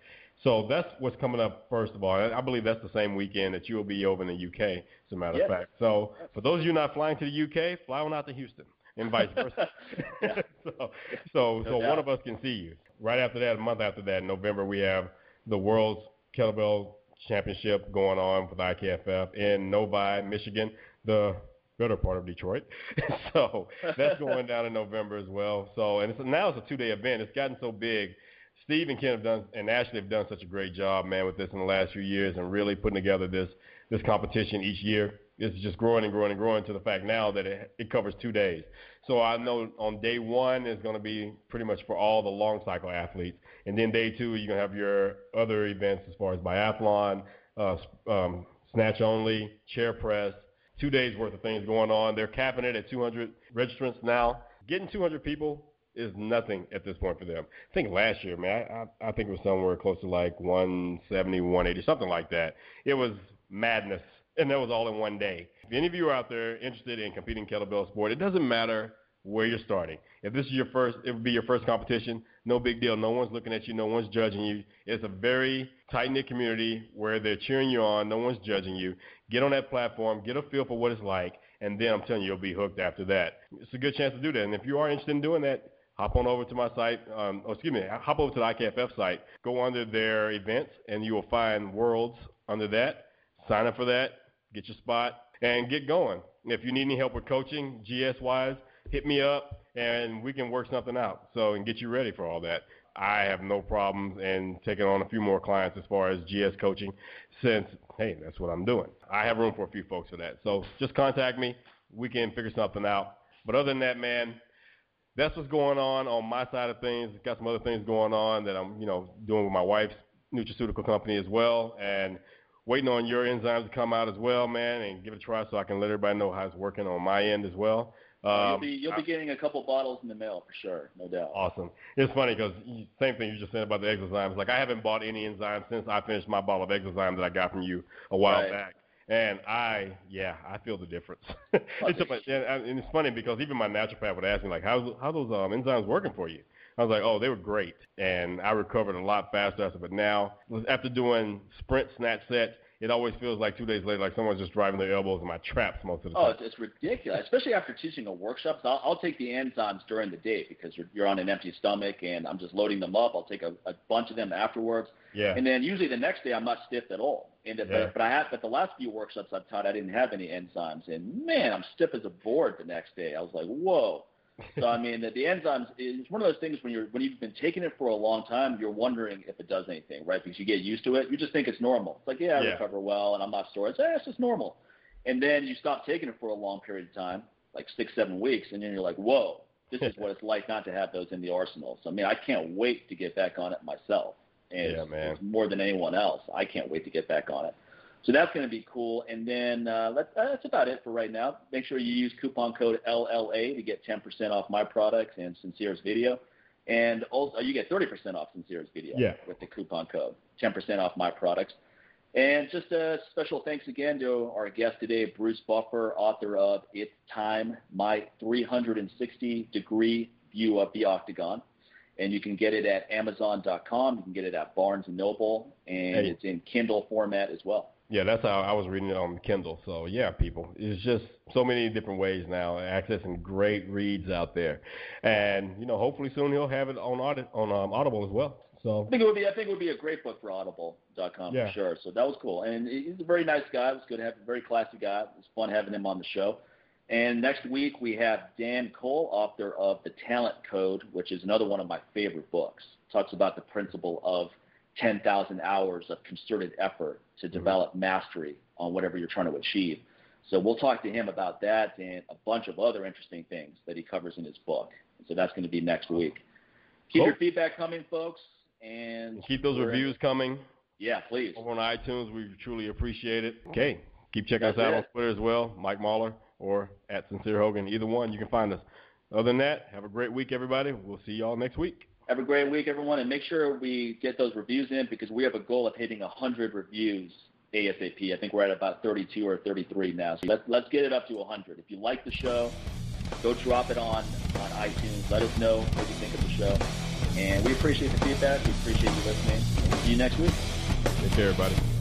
So that's what's coming up first of all. I believe that's the same weekend that you will be over in the UK, as a matter yes. of fact. So for those of you not flying to the UK, fly on out to Houston and vice versa. so so, so one of us can see you. Right after that, a month after that, in November, we have the World's Kettlebell Championship going on for the IKFF in Novi, Michigan, the better part of Detroit. so that's going down in November as well. So and it's, now it's a two-day event. It's gotten so big Steve and Ken have done and Ashley have done such a great job, man, with this in the last few years and really putting together this this competition each year. It's just growing and growing and growing to the fact now that it, it covers two days. So I know on day one is going to be pretty much for all the long cycle athletes, and then day two you're going to have your other events as far as biathlon, uh, um, snatch only, chair press, two days worth of things going on. They're capping it at 200 registrants now. Getting 200 people is nothing at this point for them. I think last year, man, I, I think it was somewhere close to like 170, 180, something like that. It was madness, and that was all in one day. If any of you are out there interested in competing kettlebell sport, it doesn't matter where you're starting. If this is your first, it would be your first competition. No big deal. No one's looking at you. No one's judging you. It's a very tight knit community where they're cheering you on. No one's judging you. Get on that platform. Get a feel for what it's like, and then I'm telling you, you'll be hooked after that. It's a good chance to do that. And if you are interested in doing that, hop on over to my site, um, oh, excuse me, hop over to the IKFF site, go under their events, and you will find Worlds under that. Sign up for that, get your spot, and get going. If you need any help with coaching, GS wise, hit me up, and we can work something out. So and get you ready for all that. I have no problems in taking on a few more clients as far as GS coaching, since hey, that's what I'm doing. I have room for a few folks for that. So just contact me. We can figure something out. But other than that, man, that's what's going on on my side of things. Got some other things going on that I'm, you know, doing with my wife's nutraceutical company as well, and waiting on your enzymes to come out as well, man, and give it a try so I can let everybody know how it's working on my end as well. Um, you'll be you'll be getting a couple bottles in the mail for sure, no doubt. Awesome. It's funny because same thing you just said about the exozymes. Like I haven't bought any enzymes since I finished my bottle of exozymes that I got from you a while right. back. And I, yeah, I feel the difference. it's a, and, and it's funny because even my naturopath would ask me like, "How's how those um, enzymes working for you?" I was like, "Oh, they were great," and I recovered a lot faster. But now, after doing sprint snatch sets, it always feels like two days later, like someone's just driving their elbows in my traps most of the oh, time. Oh, it's ridiculous, especially after teaching a workshop. So I'll, I'll take the enzymes during the day because you're, you're on an empty stomach, and I'm just loading them up. I'll take a, a bunch of them afterwards. Yeah. And then usually the next day I'm not stiff at all. And yeah. but, but I have, but the last few workshops I've taught, I didn't have any enzymes, and man, I'm stiff as a board the next day. I was like, whoa so I mean, the, the enzymes is one of those things when you're when you've been taking it for a long time, you're wondering if it does anything, right? Because you get used to it, you just think it's normal. It's like, yeah, I yeah. recover well, and I'm not sore. It's, eh, it's just normal. And then you stop taking it for a long period of time, like six, seven weeks, and then you're like, whoa, this is what it's like not to have those in the arsenal. So I mean, I can't wait to get back on it myself. And yeah, man. More than anyone else. I can't wait to get back on it. So that's going to be cool. And then uh, let, uh, that's about it for right now. Make sure you use coupon code LLA to get 10% off my products and Sincere's video. And also, you get 30% off Sincere's video yeah. with the coupon code, 10% off my products. And just a special thanks again to our guest today, Bruce Buffer, author of It's Time, My 360 Degree View of the Octagon. And you can get it at Amazon.com. You can get it at Barnes & Noble, and hey. it's in Kindle format as well. Yeah, that's how I was reading it on Kindle. So yeah, people, it's just so many different ways now, accessing great reads out there, and you know, hopefully soon he'll have it on audit, on um, Audible as well. So I think it would be I think it would be a great book for Audible.com yeah. for sure. So that was cool, and he's a very nice guy. It was good to have a very classy guy. It was fun having him on the show. And next week we have Dan Coyle, author of The Talent Code, which is another one of my favorite books. Talks about the principle of 10,000 hours of concerted effort to mm-hmm. develop mastery on whatever you're trying to achieve. So we'll talk to him about that and a bunch of other interesting things that he covers in his book. So that's going to be next week. Keep cool. your feedback coming, folks. And keep those reviews coming. Yeah, please. Over on iTunes, we truly appreciate it. Okay, keep checking That's us out it. on Twitter as well, Mike Mahler or at Sincere Hogan. Either one, you can find us. Other than that, have a great week, everybody. We'll see y'all next week. Have a great week, everyone, and make sure we get those reviews in because we have a goal of hitting 100 reviews ASAP. I think we're at about 32 or 33 now. So let's, let's get it up to 100. If you like the show, go drop it on, on iTunes. Let us know what you think of the show. And we appreciate the feedback. We appreciate you listening. see you next week. Take care, everybody.